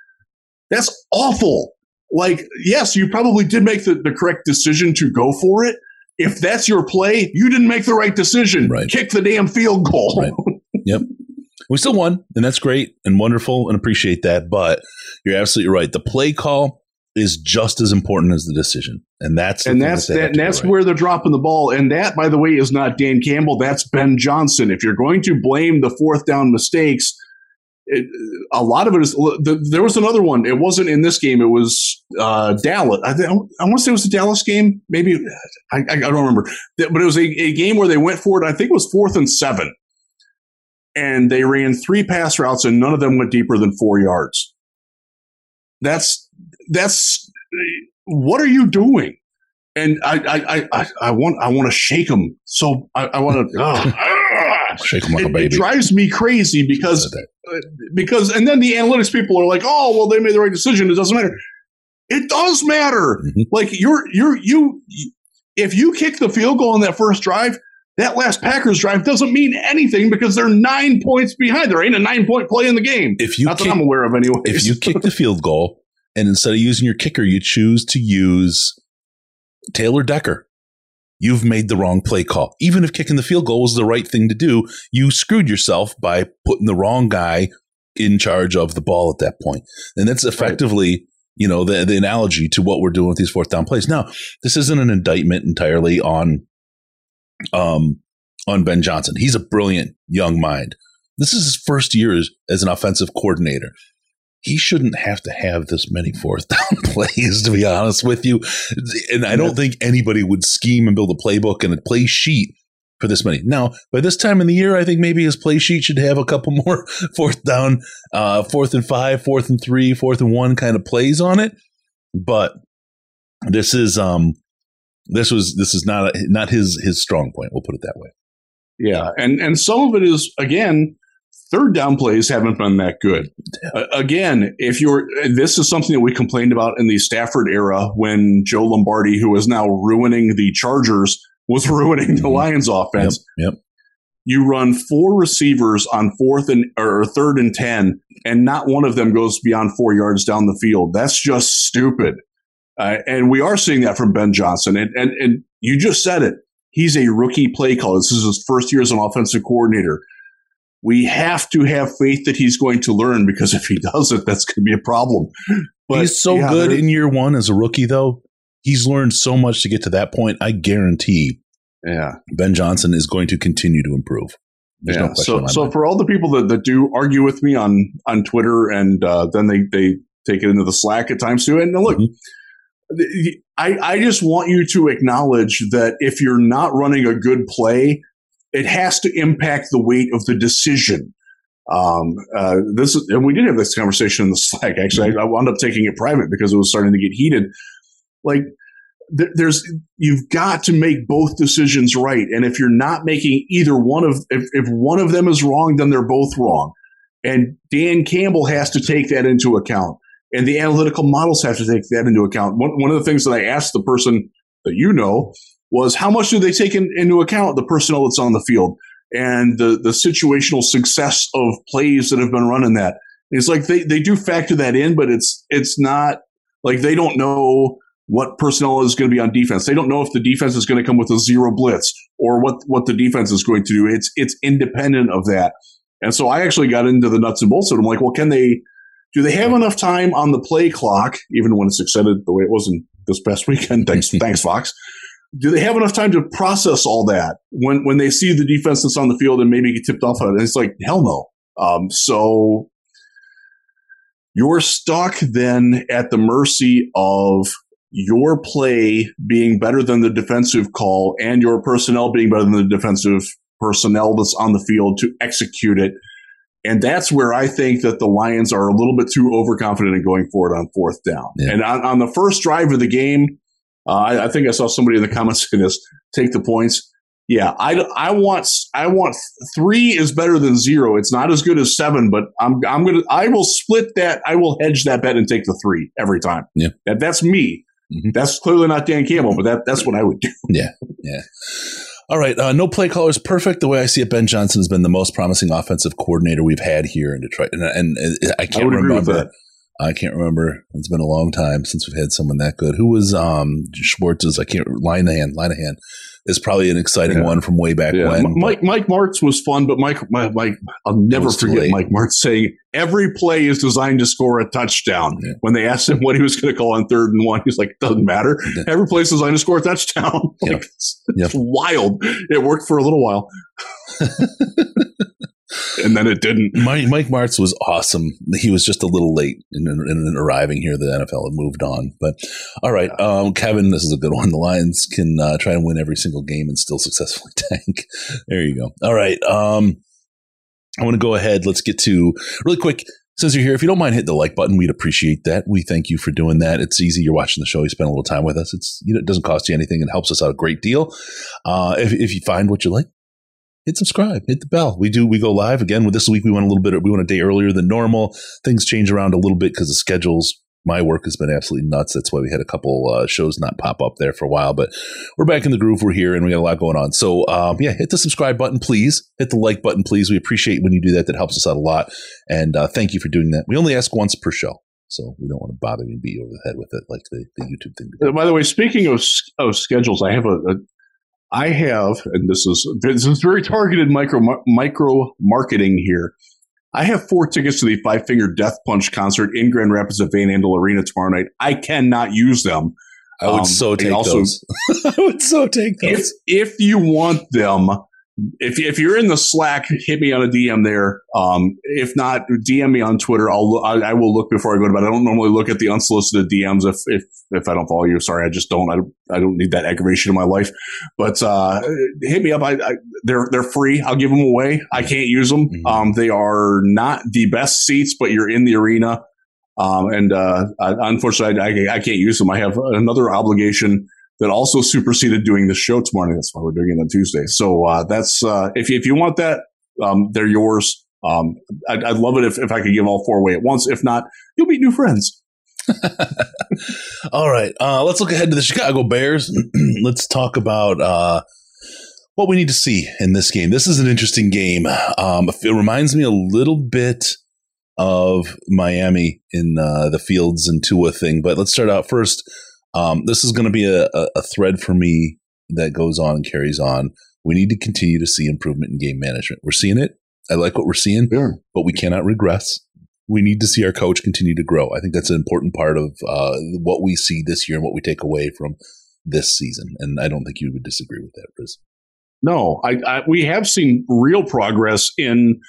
That's awful. Like, yes, you probably did make the, the correct decision to go for it. If that's your play, you didn't make the right decision. Right. Kick the damn field goal. Right. (laughs) Yep. We still won, and that's great and wonderful and appreciate that. But you're absolutely right. The play call is just as important as the decision, and that's and that's that, that and that's right. where they're dropping the ball. And that, by the way, is not Dan Campbell. That's Ben Johnson. If you're going to blame the fourth down mistakes, it, a lot of it is. The, there was another one. It wasn't in this game. It was uh, Dallas. I, I want to say it was the Dallas game. Maybe I, I don't remember, but it was a, a game where they went for it. I think it was fourth and seven, and they ran three pass routes, and none of them went deeper than four yards. That's that's what are you doing? And I I I, I want I want to shake them. So I, I want to (laughs) shake him like it, a baby. It drives me crazy because because and then the analytics people are like, oh well, they made the right decision. It doesn't matter. It does matter. Mm-hmm. Like you're you're you if you kick the field goal on that first drive, that last Packers drive doesn't mean anything because they're nine points behind. There ain't a nine point play in the game. If you not kick, that I'm aware of anyway. If you kick the (laughs) field goal and instead of using your kicker, you choose to use Taylor Decker, you've made the wrong play call. Even if kicking the field goal was the right thing to do, you screwed yourself by putting the wrong guy in charge of the ball at that point. And that's effectively, right. you know, the, the analogy to what we're doing with these fourth down plays. Now, this isn't an indictment entirely on, um, on Ben Johnson. He's a brilliant young mind. This is his first year as, as an offensive coordinator he shouldn't have to have this many fourth (laughs) down plays, to be honest with you. And I don't think anybody would scheme and build a playbook and a play sheet for this many. Now, by this time in the year, I think maybe his play sheet should have a couple (laughs) more fourth down, uh, fourth and five, fourth and three, fourth and one kind of plays on it. But this is um this was this is not a, not his his strong point. We'll put it that way. Yeah, and and some of it is again third down plays haven't been that good. Uh, again, if you're, this is something that we complained about in the Stafford era when Joe Lombardi, who is now ruining the Chargers, was (laughs) ruining the mm-hmm. Lions offense. Yep. yep. You run four receivers on fourth and or third and 10, and not one of them goes beyond four yards down the field. That's just stupid. Uh, and we are seeing that from Ben Johnson. And, and, and you just said it. He's a rookie play caller. This is his first year as an offensive coordinator we have to have faith that he's going to learn because if he doesn't, that's going to be a problem. But, he's so yeah, good in year one as a rookie, though. He's learned so much to get to that point. I guarantee. Yeah, Ben Johnson is going to continue to improve. There's yeah. No so, so mind. for all the people that, that do argue with me on on Twitter, and uh, then they they take it into the Slack at times too. And look, mm-hmm. I I just want you to acknowledge that if you're not running a good play, it has to impact the weight of the decision. Um, uh, this is, and we did have this conversation in the Slack. Actually, I, I wound up taking it private because it was starting to get heated. Like, th- there's you've got to make both decisions right, and if you're not making either one of if, if one of them is wrong, then they're both wrong. And Dan Campbell has to take that into account, and the analytical models have to take that into account. One, one of the things that I asked the person that you know was how much do they take in, into account the personnel that's on the field and the, the situational success of plays that have been run in that. It's like they, they do factor that in, but it's it's not like they don't know what personnel is going to be on defense. They don't know if the defense is going to come with a zero blitz or what what the defense is going to do. It's it's independent of that. And so I actually got into the nuts and bolts of it. I'm like, well, can they do they have enough time on the play clock, even when it's extended the way it was in this past weekend? Thanks, (laughs) thanks, Fox do they have enough time to process all that when when they see the defense that's on the field and maybe get tipped off on it? And it's like hell no. Um, so you're stuck then at the mercy of your play being better than the defensive call and your personnel being better than the defensive personnel that's on the field to execute it. And that's where I think that the Lions are a little bit too overconfident in going forward on fourth down. Yeah. And on, on the first drive of the game, uh, I, I, think I saw somebody in the (laughs) comments saying this: take the points. Yeah, I, I want I want three is better than zero. It's not as good as seven, but I'm I'm gonna I will split that. I will hedge that bet and take the three every time. Yeah, that, that's me. Mm-hmm. That's clearly not Dan Campbell, but that that's what I would do. Yeah, yeah. All right, uh, no play caller is perfect. The way I see it, Ben Johnson has been the most promising offensive coordinator we've had here in Detroit, and, and, and I can't I remember I can't remember. It's been a long time since we've had someone that good. Who was um Schwartz's? I can't Linehan. Linehan is probably an exciting Yeah. one from way back Yeah, when. Mike Mike Martz was fun, but Mike Mike, Mike I'll never forget. Mike Martz saying every play is designed to score a touchdown. Yeah. When they asked him what he was going to call on third and one, he's like, "Doesn't matter. Every play is designed to score a touchdown." (laughs) Like, it's, it's wild. It worked for a little while, (laughs) and then it didn't. Mike, Mike Martz was awesome. He was just a little late in, in, in arriving here. The NFL had moved on. But all right, um, Kevin, this is a good one. The Lions can uh, try and win every single game and still successfully (laughs) tank. There you go. All right. Um, I want to go ahead. Let's get to really quick. Since you're here, if you don't mind hitting the like button, we'd appreciate that. We thank you for doing that. It's easy. You're watching the show. You spend a little time with us. It's you know, it doesn't cost you anything. It helps us out a great deal. Uh, if, if you find what you like, hit subscribe, hit the bell. We do, we go live again with this week. We went a little bit, we went a day earlier than normal. Things change around a little bit because the schedules, my work has been absolutely nuts. That's why we had a couple uh, shows not pop up there for a while, but we're back in the groove. We're here and we got a lot going on. So, um, yeah, hit the subscribe button, please. Hit the like button, please. We appreciate when you do that. That helps us out a lot. And uh, thank you for doing that. We only ask once per show. So we don't want to bother you and beat you over the head with it like the, the YouTube thing. Uh, By the way, speaking of of schedules, I have a, a I have, and this is this is very targeted micro micro marketing here. I have four tickets to the Five Finger Death Punch concert in Grand Rapids at Van Andel Arena tomorrow night. I cannot use them. I would Um, so take also- those. (laughs) I would so take If those. if you want them, if if you're in the Slack, hit me on a DM there. Um, if not, DM me on Twitter. I'll I, I will look before I go to bed. I don't normally look at the unsolicited DMs if if if I don't follow you. Sorry, I just don't. I don't, I don't need that aggravation in my life. But uh, hit me up. I, I they're they're free. I'll give them away. I can't use them. Mhm. Um, they are not the best seats, but you're in the arena. Um, and uh, I, unfortunately, I, I can't use them. I have another obligation that also superseded doing the show tomorrow. That's why we're doing it on Tuesday. So uh, that's uh, if you, if you want that, um, they're yours. Um, I'd, I'd love it if, if I could give all four away at once. If not, you'll meet new friends. (laughs) All right, uh, let's look ahead to the Chicago Bears. (clears throat) let's talk about uh, what we need to see in this game. This is an interesting game. Um, it reminds me a little bit of Miami in uh, the Fields and Tua thing. But let's start out first. Um, this is going to be a, a, thread for me that goes on and carries on. We need to continue to see improvement in game management. We're seeing it. I like what we're seeing, Yeah. but we cannot regress. We need to see our coach continue to grow. I think that's an important part of uh, what we see this year and what we take away from this season. And I don't think you would disagree with that, Riz. No, I, I we have seen real progress in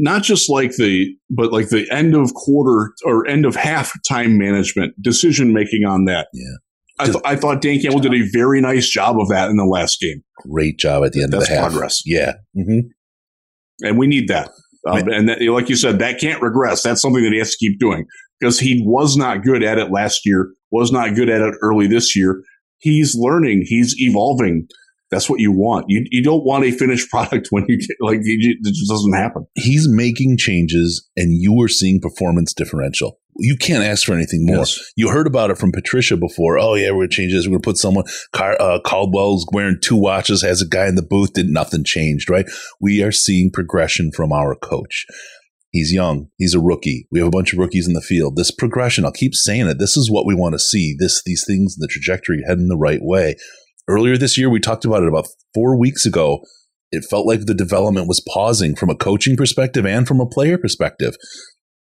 not just like the but like the end of quarter or end of half time management decision making on that. Yeah. I, th- I thought Dan Campbell did a very nice job of that in the last game, Great job at the end That's of the half. progress. Yeah. hmm and we need that. Um, and that, like you said, that can't regress. That's something that he has to keep doing because he was not good at it last year. Was not good at it early this year. He's learning. He's evolving. That's what you want. You you don't want a finished (laughs) product when you get like you, it just doesn't happen. He's making changes and you are seeing performance differential. You can't ask for anything more. Yes. You heard about it from Patricia before. Oh yeah, we're gonna change this. We're gonna put someone. Car, uh, Caldwell's wearing two watches, has a guy in the booth. Did nothing changed, right? We are seeing progression from our coach. He's young. He's a rookie. We have a bunch of rookies in the field. This progression, I'll keep saying it. This is what we want to see. This, these things, the trajectory heading the right way. Earlier this year, we talked about it about four weeks ago. It felt like the development was pausing from a coaching perspective and from a player perspective.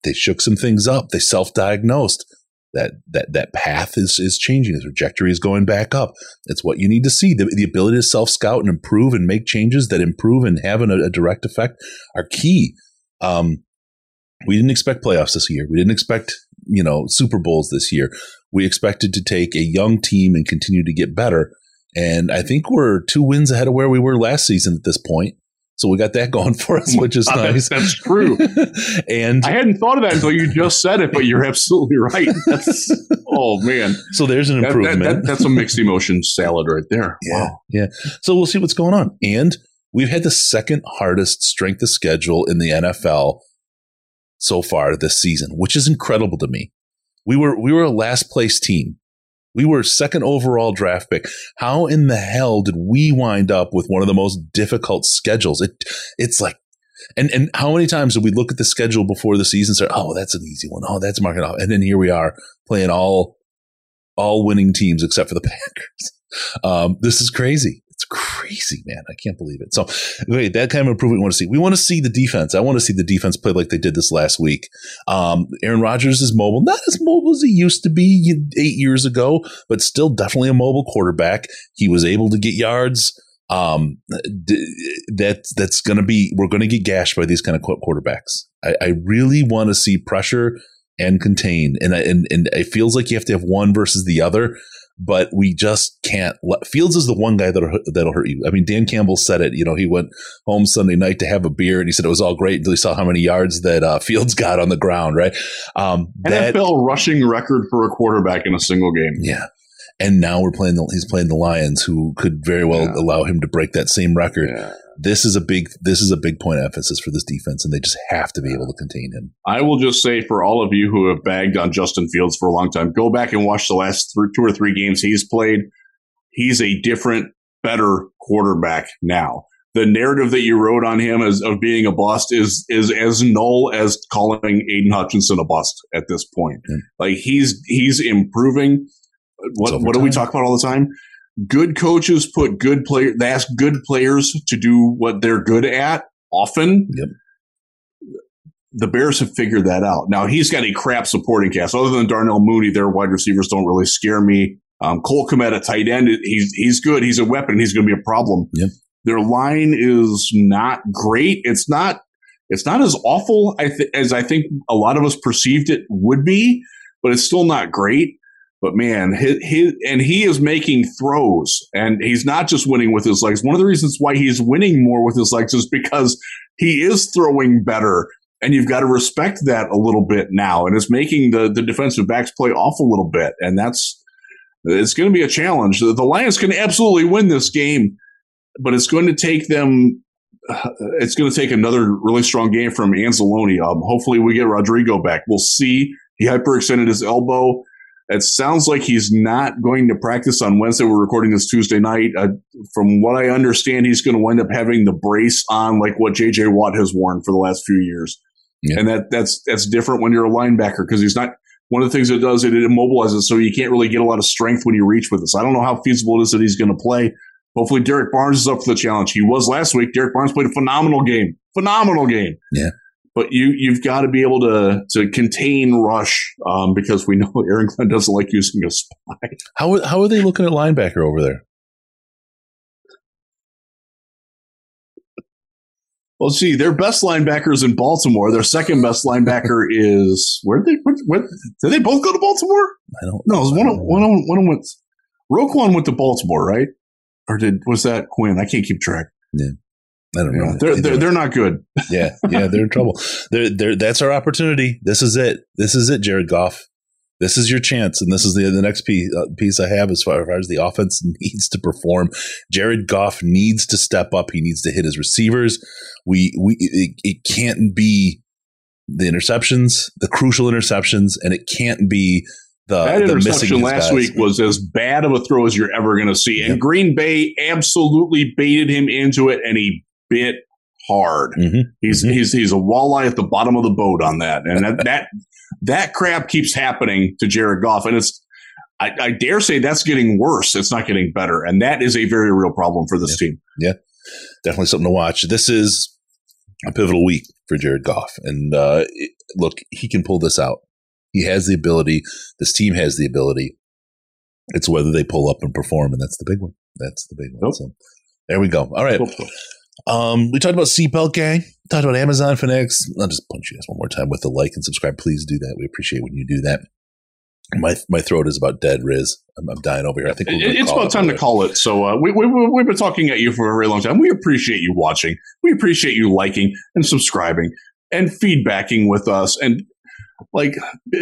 They shook some things up. They self-diagnosed that that that path is is changing. The trajectory is going back up. It's what you need to see. The, the ability to self scout and improve and make changes that improve and have an, a direct effect are key. Um, we didn't expect playoffs this year. We didn't expect you know Super Bowls this year. We expected to take a young team and continue to get better. And I think we're two wins ahead of where we were last season at this point. So we got that (laughs) going for us, which is Uh, nice. that's true. (laughs) and I hadn't thought of that until you just said it, but you're absolutely right. That's (laughs) oh man, so there's an That- that- improvement. that- that's a mixed emotion salad right there. Yeah. Wow. Yeah. So we'll see what's going on. And we've had the second hardest strength of schedule in the NFL so far this season, which is incredible to me. We were we were a last place team. We were second overall draft pick. How in the hell did we wind up with one of the most difficult schedules? It it's like And and how many times did we look at the schedule before the season? Start, oh, that's an easy one. Oh, that's marking off. And then here we are playing all all winning teams except for the (laughs) Packers. Um, this is crazy. Crazy, man. I can't believe it. So, wait, that kind of improvement we want to see. We want to see the defense. I want to see the defense play like they did this last week. Um, Aaron Rodgers is mobile, not as mobile as he used to be eight years ago, but still definitely a mobile quarterback. He was able to get yards um, that that's going to be we're going to get gashed by these kind of quarterbacks. I, I really want to see pressure and contain, and and and it feels like you have to have one versus the other, but we just can't. Let, Fields is the one guy that'll that'll hurt you. I mean, Dan Campbell said it. You know, he went home Sunday night to have a beer, and he said it was all great until he saw how many yards that uh, Fields (laughs) got on the ground. Right? Um, that, NFL rushing record for a quarterback in a single game. Yeah, and now we're playing the, he's playing the Lions, who could very well yeah. allow him to break that same record. Yeah. This is a big this is a big point of emphasis for this defense, and they just have to be able to contain him. I will just say for all of you who have bagged on Justin Fields for a long time, go back and watch the last three, two or three games he's played. He's a different, better quarterback now. The narrative that you wrote on him as of being a bust is is as null as calling Aidan Hutchinson a bust at this point. Mm. Like he's he's improving what, what do we talk about all the time? Good coaches put good players, they ask good players to do what they're good at often. Yep. The Bears have figured that out. Now he's got a crap supporting cast. Other than Darnell Mooney, their wide receivers don't really scare me. Um, Cole Kmet at tight end, he's he's good. He's a weapon. He's going to be a problem. Yep. Their line is not great. It's not it's not as awful I th- as I think a lot of us perceived it would be, but it's still not great. But man, his, his, and he is making throws, and he's not just winning with his legs. One of the reasons why he's winning more with his legs is because he is throwing better, and you've got to respect that a little bit now. And it's making the the defensive backs play off a little bit, and that's it's going to be a challenge. The, the Lions can absolutely win this game, but it's going to take them. (sighs) It's going to take another really strong game from Anzalone. Um, hopefully, we get Rodrigo back. We'll see. He hyperextended his elbow. It sounds like he's not going to practice on Wednesday. We're recording this Tuesday night. Uh, from what I understand, he's going to wind up having the brace on, like what J.J. Watt has worn for the last few years. Yeah. And that that's that's different when you're a linebacker because he's not. One of the things it does it immobilizes, so you can't really get a lot of strength when you reach with this. I don't know how feasible it is that he's going to play. Hopefully, Derrick Barnes is up for the challenge. He was last week. Derrick Barnes played a phenomenal game. Phenomenal game. Yeah but you you've got to be able to to contain rush um, because we know (laughs) Aaron Glenn doesn't like using a spy. How how are they looking at linebacker over there? Well, see, their best linebacker is in Baltimore. Their second best linebacker (laughs) is where did they? Where, where, did they both go to Baltimore? I don't. No, it was one of one of one of went. Roquan went to Baltimore, right? Or did was that Quinn? I can't keep track. Yeah. I don't know. They're, they're, they're not good. (laughs) (laughs) yeah, yeah, they're in trouble. They're, they're, that's our opportunity. This is it. This is it, Jared Goff. This is your chance, and this is the the next piece, uh, piece I have as far as the offense (laughs) needs to perform. Jared Goff needs to step up. He needs to hit his receivers. We we it, it can't be the interceptions, the crucial interceptions, and it can't be the, that the interception last guys. week was as bad of a throw as you're ever going to see. And Green Bay absolutely baited him into it, and he bit hard. Mm-hmm. He's mm-hmm. he's he's a walleye at the bottom of the boat on that, and that that that crap keeps happening to Jared Goff, and it's. I, I, dare say that's getting worse. It's not getting better, and that is a very real problem for this yeah. team. Yeah, definitely something to watch. This is a pivotal week for Jared Goff, and uh, it, look, he can pull this out. He has the ability. This team has the ability. It's whether they pull up and perform, and that's the big one. That's the big one. Nope. So there we go. All right. Um, we talked about seatbelt gang. Talked about Amazon Fanatics. I'll just punch you guys one more time with the like and subscribe. Please do that. We appreciate when you do that. My my throat is about dead, Riz. I'm, I'm dying over here. I think it's about time to call it. So uh, we, we we've been talking at you for a very long time. We appreciate you watching. We appreciate you liking and subscribing and feedbacking with us and like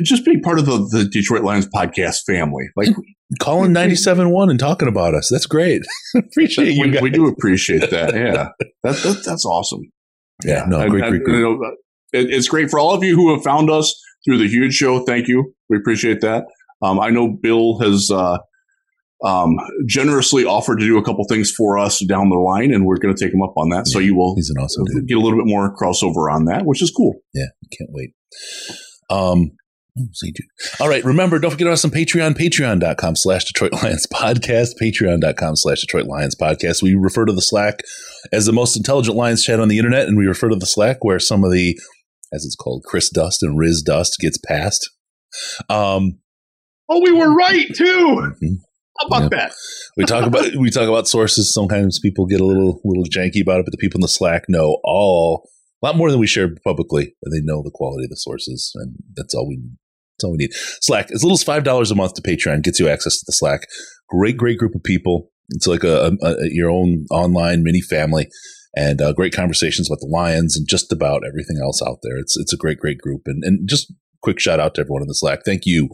just being part of the, the Detroit Lions podcast family. Like (laughs) calling 97.1 and talking about us. That's great. (laughs) appreciate you. We, we, do appreciate that. (laughs) Yeah. That, that, that's awesome. Yeah. No, great, great, great. You know, it, it's great for all of you who have found us through the huge show. Thank you. We appreciate that. Um, I know Bill has, uh, um, generously offered to do a couple things for us down the line, and we're going to take him up on that. so you will He's an awesome dude. get a little bit more crossover on that, which is cool. Yeah, can't wait. Um, oh. All right, remember, don't forget to us on Patreon, patreon.com slash Detroit Lions podcast, patreon.com slash Detroit Lions podcast. We refer to the Slack as the most intelligent Lions chat on the internet, and we refer to the Slack where some of the, as it's called, Chris Dust and Riz Dust gets passed. Um, Oh, we were right too. mhm. How about Yeah. that? we talk about we talk about sources. Sometimes people get a little little janky about it, but the people in the Slack know all a lot more than we share publicly, and they know the quality of the sources, and that's all we that's all we need. Slack as little as five dollars a month to Patreon gets you access to the Slack. Great, great group of people. It's like a, a, a your own online mini family, and uh, great conversations about the Lions and just about everything else out there. It's it's a great, great group, and and just quick shout out to everyone in the Slack. Thank you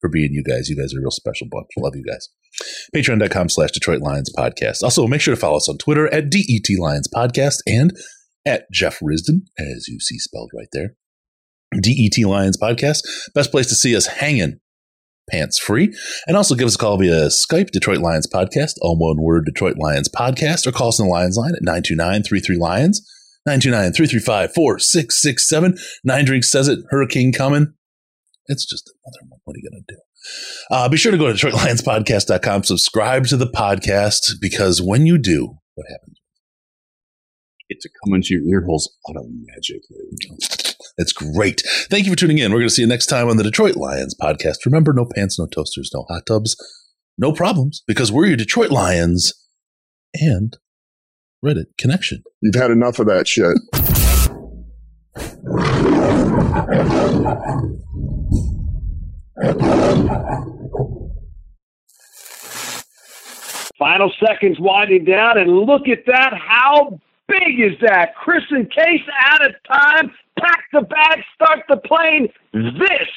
for being you guys. You guys are a real special bunch. Love you guys patreon.com slash Detroit Lions podcast. Also, make sure to follow us on Twitter at DET Lions podcast and at Jeff Risdon, as you see spelled right there. DET Lions podcast. Best place to see us hanging pants free. And also give us a call via Skype, Detroit Lions podcast, all one word, Detroit Lions podcast, or call us on the Lions line at 929 Lions. 929-335-4667. Nine Drink says it. Hurricane coming. It's just another one. What are you going to do? Uh, be sure to go to DetroitLionsPodcast.com, subscribe to the podcast, because when you do, what happens? It's to come into your ear holes automatically. That's great. Thank you for tuning in. We're going to see you next time on the Detroit Lions podcast. Remember, no pants, no toasters, no hot tubs, no problems, because we're your Detroit Lions and Reddit connection. You've had enough of that shit. (laughs) Final seconds winding down, and look at that. How big is that? Chris and Case out of time. Pack the bag, start the plane. This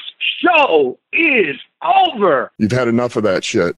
show is over. You've had enough of that shit.